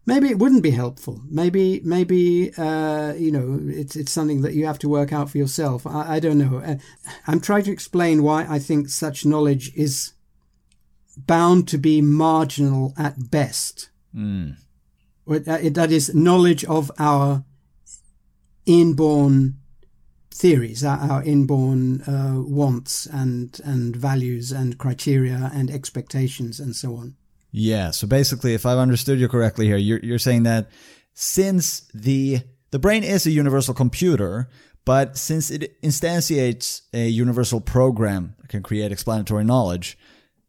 maybe it wouldn't be helpful. Maybe, maybe uh, you know, it's it's something that you have to work out for yourself. I, I don't know. Uh, I'm trying to explain why I think such knowledge is bound to be marginal at best. Mm. That is knowledge of our inborn theories, our, our inborn uh, wants and and values and criteria and expectations and so on. Yeah. So basically, if I've understood you correctly here, you're you're saying that since the the brain is a universal computer, but since it instantiates a universal program that can create explanatory knowledge,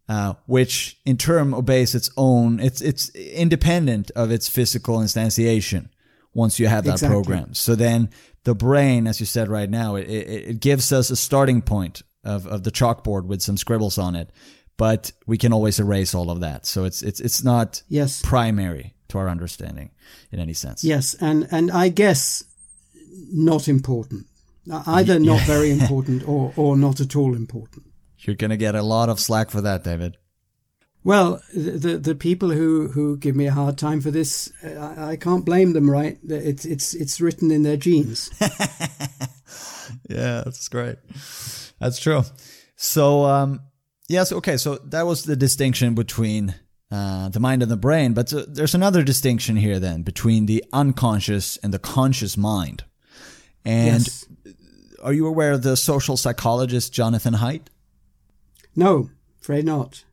uh, which in turn obeys its own, it's it's independent of its physical instantiation. Once you have that Exactly. program, so then the brain, as you said right now, it, it, it gives us a starting point of, of the chalkboard with some scribbles on it, but we can always erase all of that. So it's it's it's not Yes. primary to our understanding in any sense. Yes, and and I guess not important. Either not very important or or not at all important. You're gonna get a lot of slack for that, David. Well, the the, people who, who give me a hard time for this, I, I can't blame them. Right? It's it's it's written in their genes. Yeah, that's great. That's true. So, um, yes, okay. So that was the distinction between uh, the mind and the brain. But uh, there's another distinction here then between the unconscious and the conscious mind. And yes. are you aware of the social psychologist Jonathan Haidt? No, afraid not.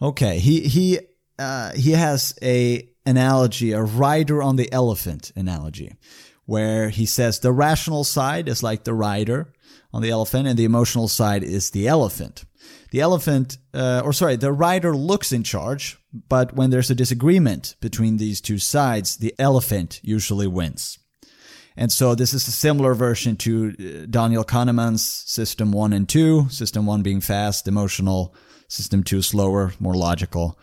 Okay, he he uh, he has a analogy, a rider on the elephant analogy, where he says the rational side is like the rider on the elephant, and the emotional side is the elephant. The elephant, uh, or sorry, the rider looks in charge, but when there's a disagreement between these two sides, the elephant usually wins. And so this is a similar version to uh, Daniel Kahneman's system one and two, system one being fast, emotional, system two slower, more logical.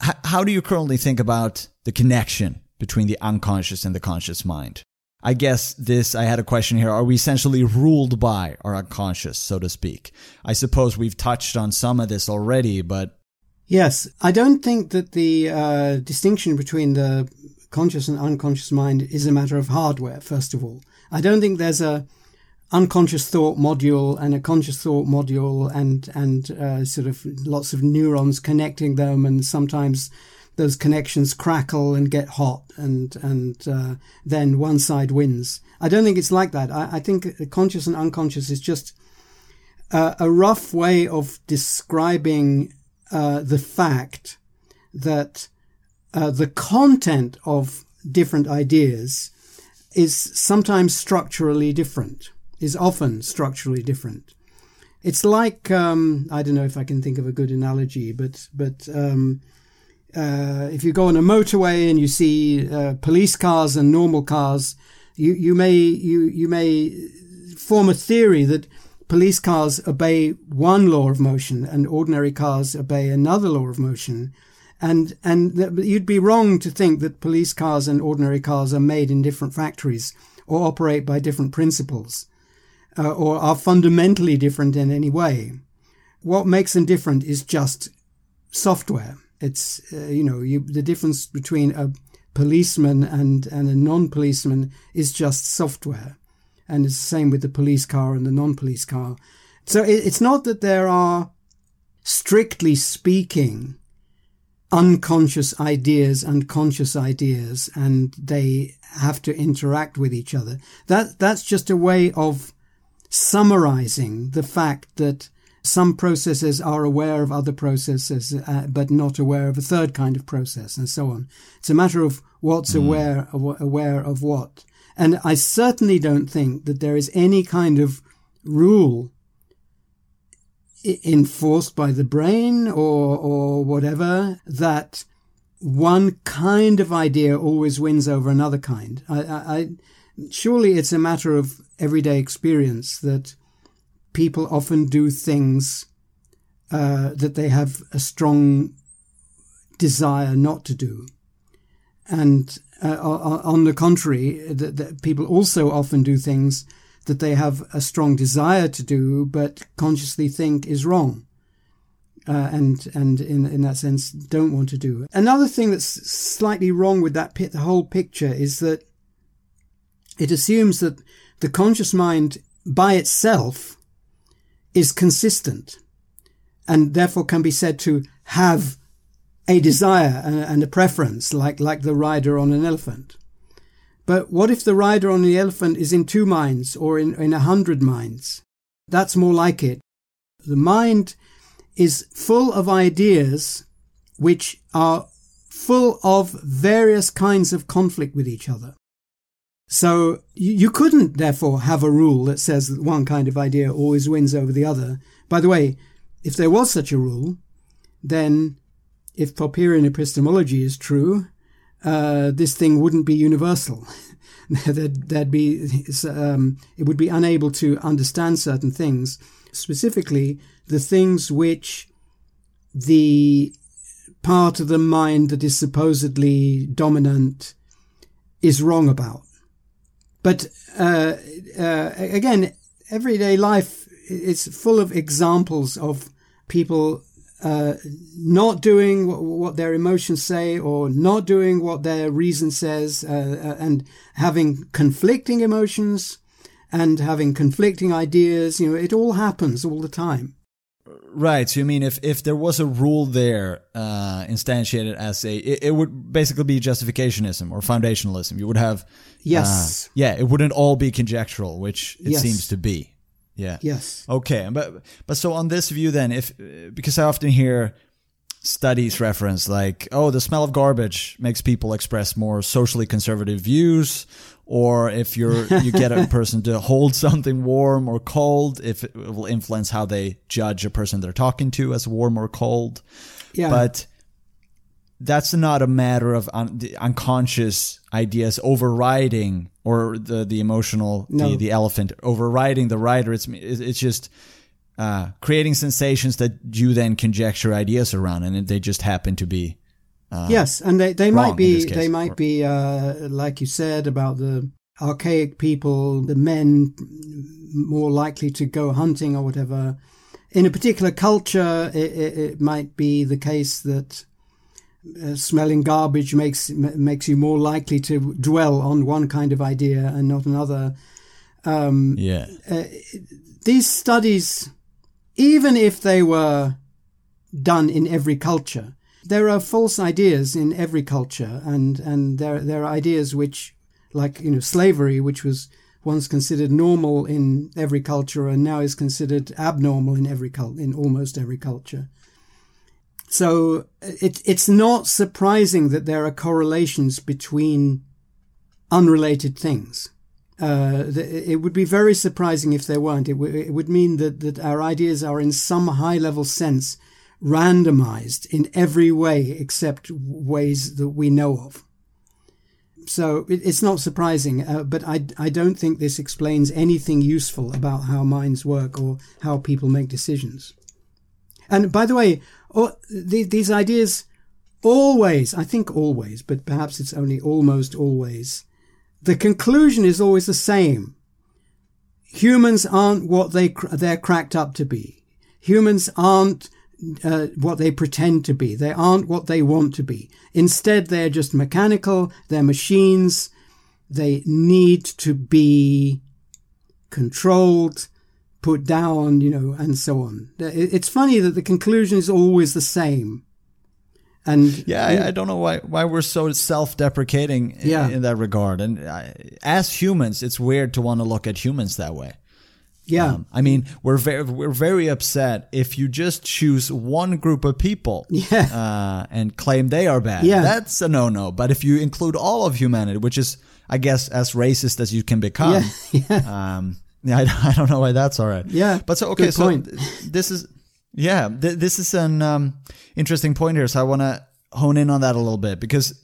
H- how do you currently think about the connection between the unconscious and the conscious mind? I guess this, I had a question here. Are we essentially ruled by our unconscious, so to speak? I suppose we've touched on some of this already, but Yes, I don't think that the uh, distinction between the conscious and unconscious mind is a matter of hardware. First of all, I don't think there's a unconscious thought module and a conscious thought module, and and uh, sort of lots of neurons connecting them, and sometimes those connections crackle and get hot, and and uh, then one side wins. I don't think it's like that. I, I think conscious and unconscious is just uh, a rough way of describing uh, the fact that uh, the content of different ideas is sometimes structurally different, is often structurally different. It's like um, I don't know if I can think of a good analogy, but but um, uh, if you go on a motorway and you see uh, police cars and normal cars, you you may you you may form a theory that police cars obey one law of motion and ordinary cars obey another law of motion. And, and you'd be wrong to think that police cars and ordinary cars are made in different factories or operate by different principles uh, or are fundamentally different in any way. What makes them different is just software. It's, uh, you know, you, the difference between a policeman and, and a non-policeman is just software and it's the same with the police car and the non-police car. So it, it's not that there are, strictly speaking, unconscious ideas and conscious ideas, and they have to interact with each other. That that's just a way of summarizing the fact that some processes are aware of other processes, uh, but not aware of a third kind of process, and so on. It's a matter of what's aware aware of what. And I certainly don't think that there is any kind of rule i- enforced by the brain or, or whatever that one kind of idea always wins over another kind. I, I, I, surely it's a matter of everyday experience that people often do things uh, that they have a strong desire not to do. And uh, on the contrary, that, people also often do things that they have a strong desire to do, but consciously think is wrong. Uh, and and in in that sense, don't want to do. Another thing that's slightly wrong with that pit, the whole picture is that it assumes that the conscious mind by itself is consistent, and therefore can be said to have a desire and, a preference, like like the rider on an elephant. But what if the rider on the elephant is in two minds or in, in a hundred minds? That's more like it. The mind is full of ideas which are full of various kinds of conflict with each other. So you couldn't therefore have a rule that says that one kind of idea always wins over the other. By the way, if there was such a rule, then if Popperian epistemology is true, uh, this thing wouldn't be universal. there'd, there'd, be um, it would be unable to understand certain things, specifically the things which the part of the mind that is supposedly dominant is wrong about. But uh, uh, again, everyday life is full of examples of people uh, not doing what, their emotions say or not doing what their reason says uh, uh, and having conflicting emotions and having conflicting ideas. You know it all happens all the time right so you mean if if there was a rule there uh, instantiated as a it, it, would basically be justificationism or foundationalism you would have yes uh, yeah it wouldn't all be conjectural which it yes. seems to be yeah. Yes. Okay, but but so on this view then, if because I often hear studies reference like, oh, the smell of garbage makes people express more socially conservative views, or if you're you get a person to hold something warm or cold, if it will influence how they judge a person they're talking to as warm or cold. Yeah. But that's not a matter of un- unconscious ideas overriding or the the emotional no. the, the elephant overriding the rider it's it's just uh, creating sensations that you then conjecture ideas around and they just happen to be uh, yes and they, they might be they might be uh, like you said about the archaic people the men more likely to go hunting or whatever in a particular culture it, it, it might be the case that uh, smelling garbage makes makes you more likely to dwell on one kind of idea and not another. Um, yeah. Uh, these studies, even if they were done in every culture, there are false ideas in every culture, and and there there are ideas which, like you know, slavery, which was once considered normal in every culture and now is considered abnormal in every cult in almost every culture. So it, it's not surprising that there are correlations between unrelated things. Uh, it would be very surprising if there weren't. It, w- it would mean that, that our ideas are in some high level sense randomized in every way except ways that we know of. So it, it's not surprising, uh, but I, I don't think this explains anything useful about how minds work or how people make decisions. And by the way, oh, the, these ideas always, I think always, but perhaps it's only almost always, the conclusion is always the same. Humans aren't what they they're cracked up to be. Humans aren't uh, what they pretend to be. They aren't what they want to be. Instead, they're just mechanical. They're machines. They need to be controlled put down, you know, and so on. It's funny that the conclusion is always the same. And yeah, I, I don't know why why we're so self-deprecating yeah. in, in that regard. And I, as humans, it's weird to want to look at humans that way. Yeah, um, I mean, we're very we're very upset if you just choose one group of people, yeah. uh, and claim they are bad. Yeah, that's a no no. But if you include all of humanity, which is, I guess, as racist as you can become, yeah. yeah. Um, I, I don't know why that's all right. Yeah, but so okay, so this is yeah, th- this is an um, interesting point here. So I want to hone in on that a little bit because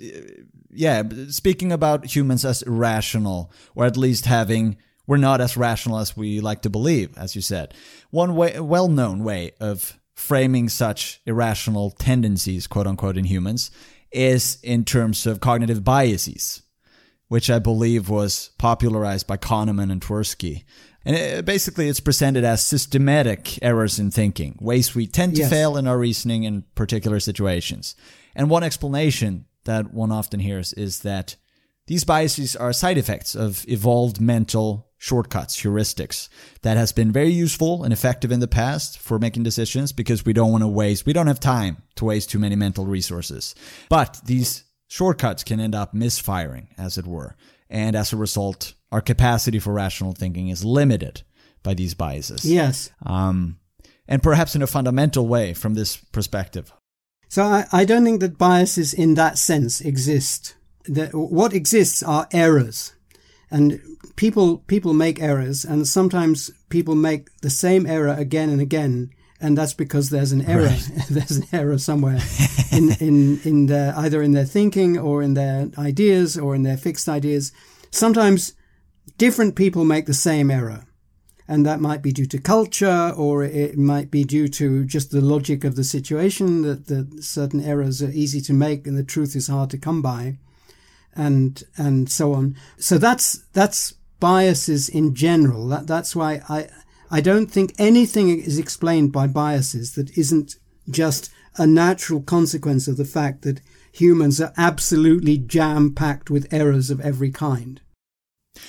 yeah, speaking about humans as irrational or at least having we're not as rational as we like to believe, as you said. One way, well-known way of framing such irrational tendencies, quote unquote, in humans is in terms of cognitive biases which I believe was popularized by Kahneman and Tversky. And it, basically, it's presented as systematic errors in thinking, ways we tend to yes. fail in our reasoning in particular situations. And one explanation that one often hears is that these biases are side effects of evolved mental shortcuts, heuristics that has been very useful and effective in the past for making decisions because we don't want to waste, we don't have time to waste too many mental resources. But these shortcuts can end up misfiring, as it were. And as a result, our capacity for rational thinking is limited by these biases. Yes. Um, and perhaps in a fundamental way from this perspective. So I, I don't think that biases in that sense exist. That what exists are errors. And people people make errors and sometimes people make the same error again and again and that's because there's an error right. there's an error somewhere in in in their either in their thinking or in their ideas or in their fixed ideas sometimes different people make the same error and that might be due to culture or it might be due to just the logic of the situation that, that certain errors are easy to make and the truth is hard to come by and and so on so that's that's biases in general that that's why i i don't think anything is explained by biases that isn't just a natural consequence of the fact that humans are absolutely jam packed with errors of every kind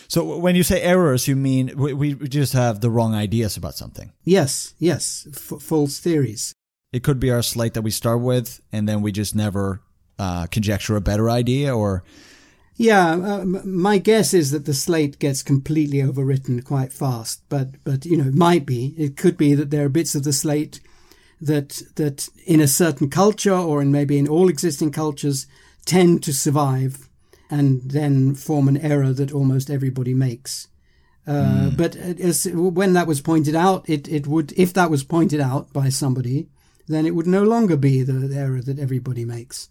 so when you say errors, you mean we, we just have the wrong ideas about something? Yes, yes, F- false theories. It could be our slate that we start with, and then we just never uh, conjecture a better idea, or. Yeah, uh, my guess is that the slate gets completely overwritten quite fast, but but you know, it might be. It could be that there are bits of the slate that that in a certain culture or in maybe in all existing cultures tend to survive and then form an error that almost everybody makes. Uh, mm. But as, when that was pointed out, it, it would, if that was pointed out by somebody, then it would no longer be the, the error that everybody makes.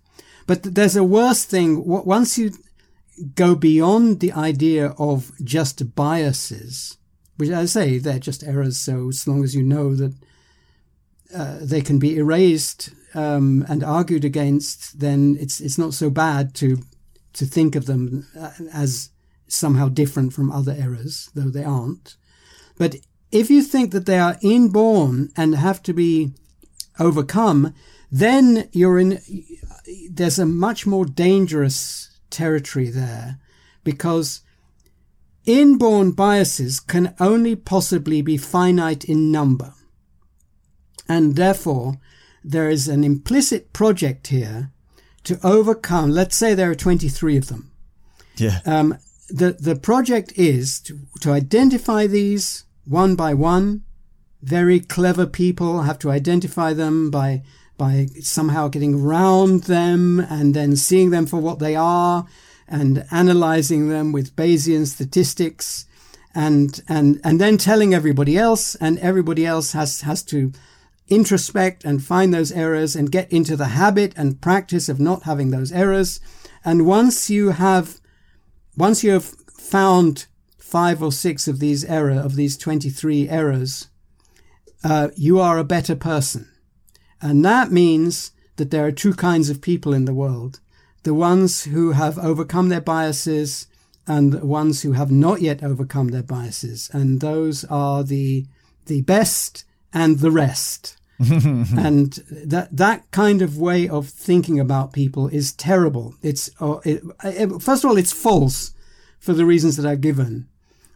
But there's a worse thing. Once you go beyond the idea of just biases, which I say they're just errors. So as long as you know that uh, they can be erased um, and argued against, then it's it's not so bad to to think of them uh, as somehow different from other errors, though they aren't. But if you think that they are inborn and have to be overcome, then you're in, there's a much more dangerous territory there because inborn biases can only possibly be finite in number. And therefore, there is an implicit project here to overcome, let's say there are 23 of them. Yeah. Um, the, the project is to, to identify these one by one. Very clever people have to identify them by, by somehow getting around them and then seeing them for what they are and analyzing them with Bayesian statistics and, and, and then telling everybody else and everybody else has, has to introspect and find those errors and get into the habit and practice of not having those errors. And once you have, once you have found five or six of these error, of these 23 errors, uh, you are a better person. And that means that there are two kinds of people in the world. The ones who have overcome their biases and the ones who have not yet overcome their biases. And those are the, the best and the rest. and that that kind of way of thinking about people is terrible. It's uh, it, it, first of all, it's false for the reasons that I've given,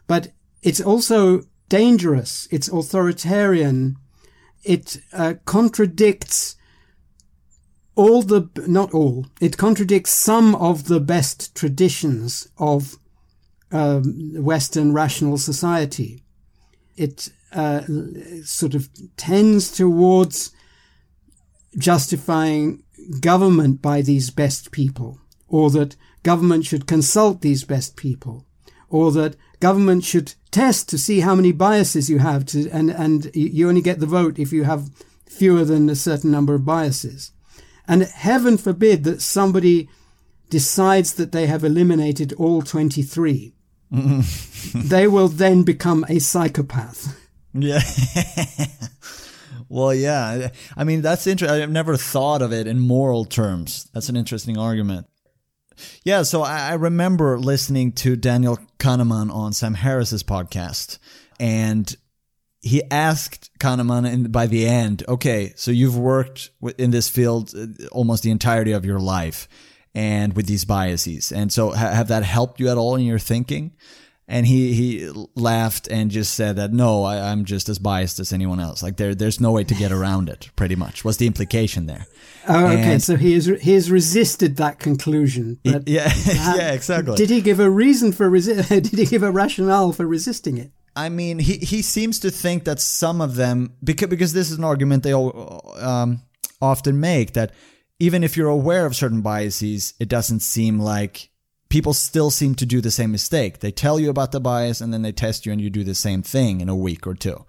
but it's also dangerous. It's authoritarian. It uh, contradicts all the not all. It contradicts some of the best traditions of um, Western rational society. It uh, sort of tends towards justifying government by these best people, or that government should consult these best people, or that government should test to see how many biases you have to, and, and you only get the vote if you have fewer than a certain number of biases. And heaven forbid that somebody decides that they have eliminated all 23. Mm-hmm. they will then become a psychopath. Yeah. well, yeah. I mean, that's interesting. I've never thought of it in moral terms. That's an interesting argument. Yeah, so I remember listening to Daniel Kahneman on Sam Harris's podcast, and he asked Kahneman in, by the end, okay, so you've worked in this field uh, almost the entirety of your life and with these biases. And so have that helped you at all in your thinking? And he he laughed and just said that no, I, I'm just as biased as anyone else. Like there there's no way to get around it. Pretty much was the implication there. Oh, okay. And- so he has he has resisted that conclusion. But yeah, uh, yeah, exactly. Did he give a reason for resi- Did he give a rationale for resisting it? I mean, he, he seems to think that some of them because because this is an argument they all, um, often make that even if you're aware of certain biases, it doesn't seem like people still seem to do the same mistake. They tell you about the bias and then they test you and you do the same thing in a week or two.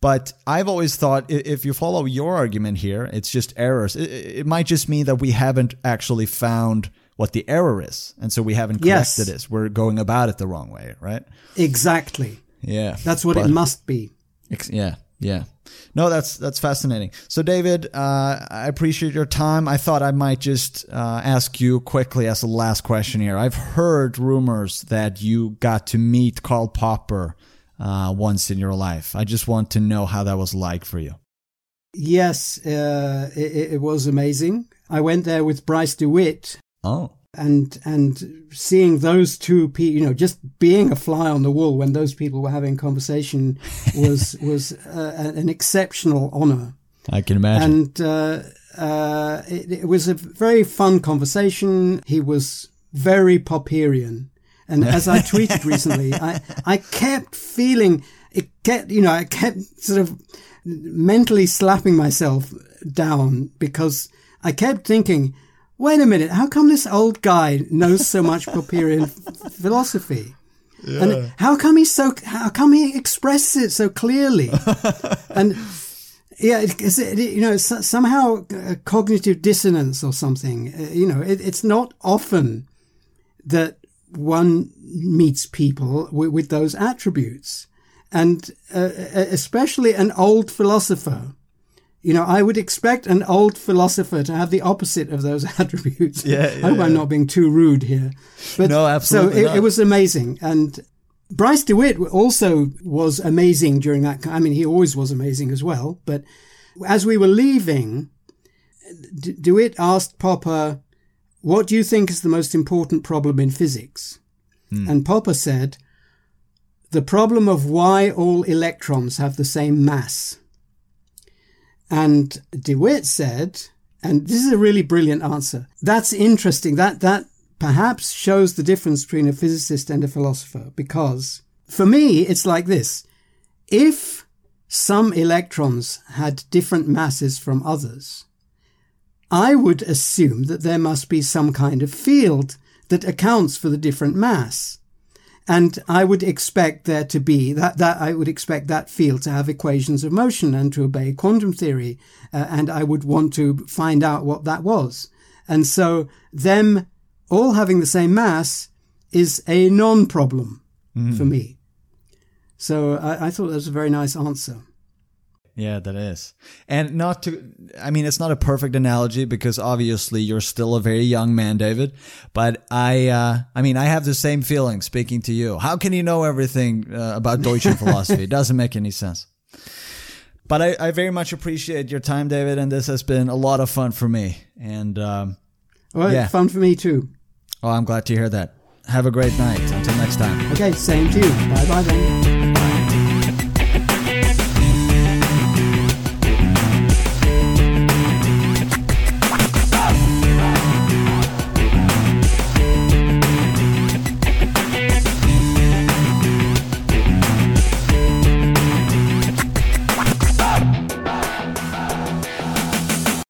But I've always thought if you follow your argument here, it's just errors. It, might just mean that we haven't actually found what the error is, and so we haven't Yes. corrected it. We're going about it the wrong way, right? Exactly. Yeah, That's what But- it must be. Ex- Yeah, yeah. No, that's that's fascinating. So, David, uh, I appreciate your time. I thought I might just uh, ask you quickly as a last question here. I've heard rumors that you got to meet Karl Popper uh, once in your life. I just want to know how that was like for you. Yes, uh, it, it was amazing. I went there with Bryce DeWitt, Oh, and and seeing those two people, you know, just being a fly on the wall when those people were having conversation was was uh, an exceptional honor. I can imagine. and uh, uh, it, it was a very fun conversation. He was very Popperian, and as I tweeted recently, I I kept feeling it. Kept you know I kept sort of mentally slapping myself down because I kept thinking. Wait a minute, how come this old guy knows so much Popperian philosophy? And how come he so how come he expresses it so clearly? and yeah, it, it, you know, somehow uh, cognitive dissonance or something. Uh, you know, it, it's not often that one meets people with, with those attributes, and uh, especially an old philosopher. You know, I would expect an old philosopher to have the opposite of those attributes. Yeah, I hope yeah, I'm not being too rude here. But No, absolutely So it, it was amazing, and Bryce DeWitt also was amazing during that. I mean, he always was amazing as well. But as we were leaving, D- DeWitt asked Popper, "What do you think is the most important problem in physics?" Hmm. And Popper said, "The problem of why all electrons have the same mass." And DeWitt said, and this is a really brilliant answer. That's interesting. That that perhaps shows the difference between a physicist and a philosopher because for me it's like this. If some electrons had different masses from others, I would assume that there must be some kind of field that accounts for the different mass. And I would expect there to be that, that I would expect that field to have equations of motion and to obey quantum theory. Uh, and I would want to find out what that was. And so them all having the same mass is a non-problem for me. So I, I thought that was a very nice answer. Yeah, that is. And not to, I mean, it's not a perfect analogy because obviously you're still a very young man, David. But I, uh, I mean, I have the same feeling speaking to you. How can you know everything uh, about Deutsche philosophy? It doesn't make any sense. But I, I very much appreciate your time, David, and this has been a lot of fun for me. And, um, Well, Yeah. fun for me too. oh, I'm glad to hear that. Have a great night. Until next time. Okay, same to you. Bye bye then.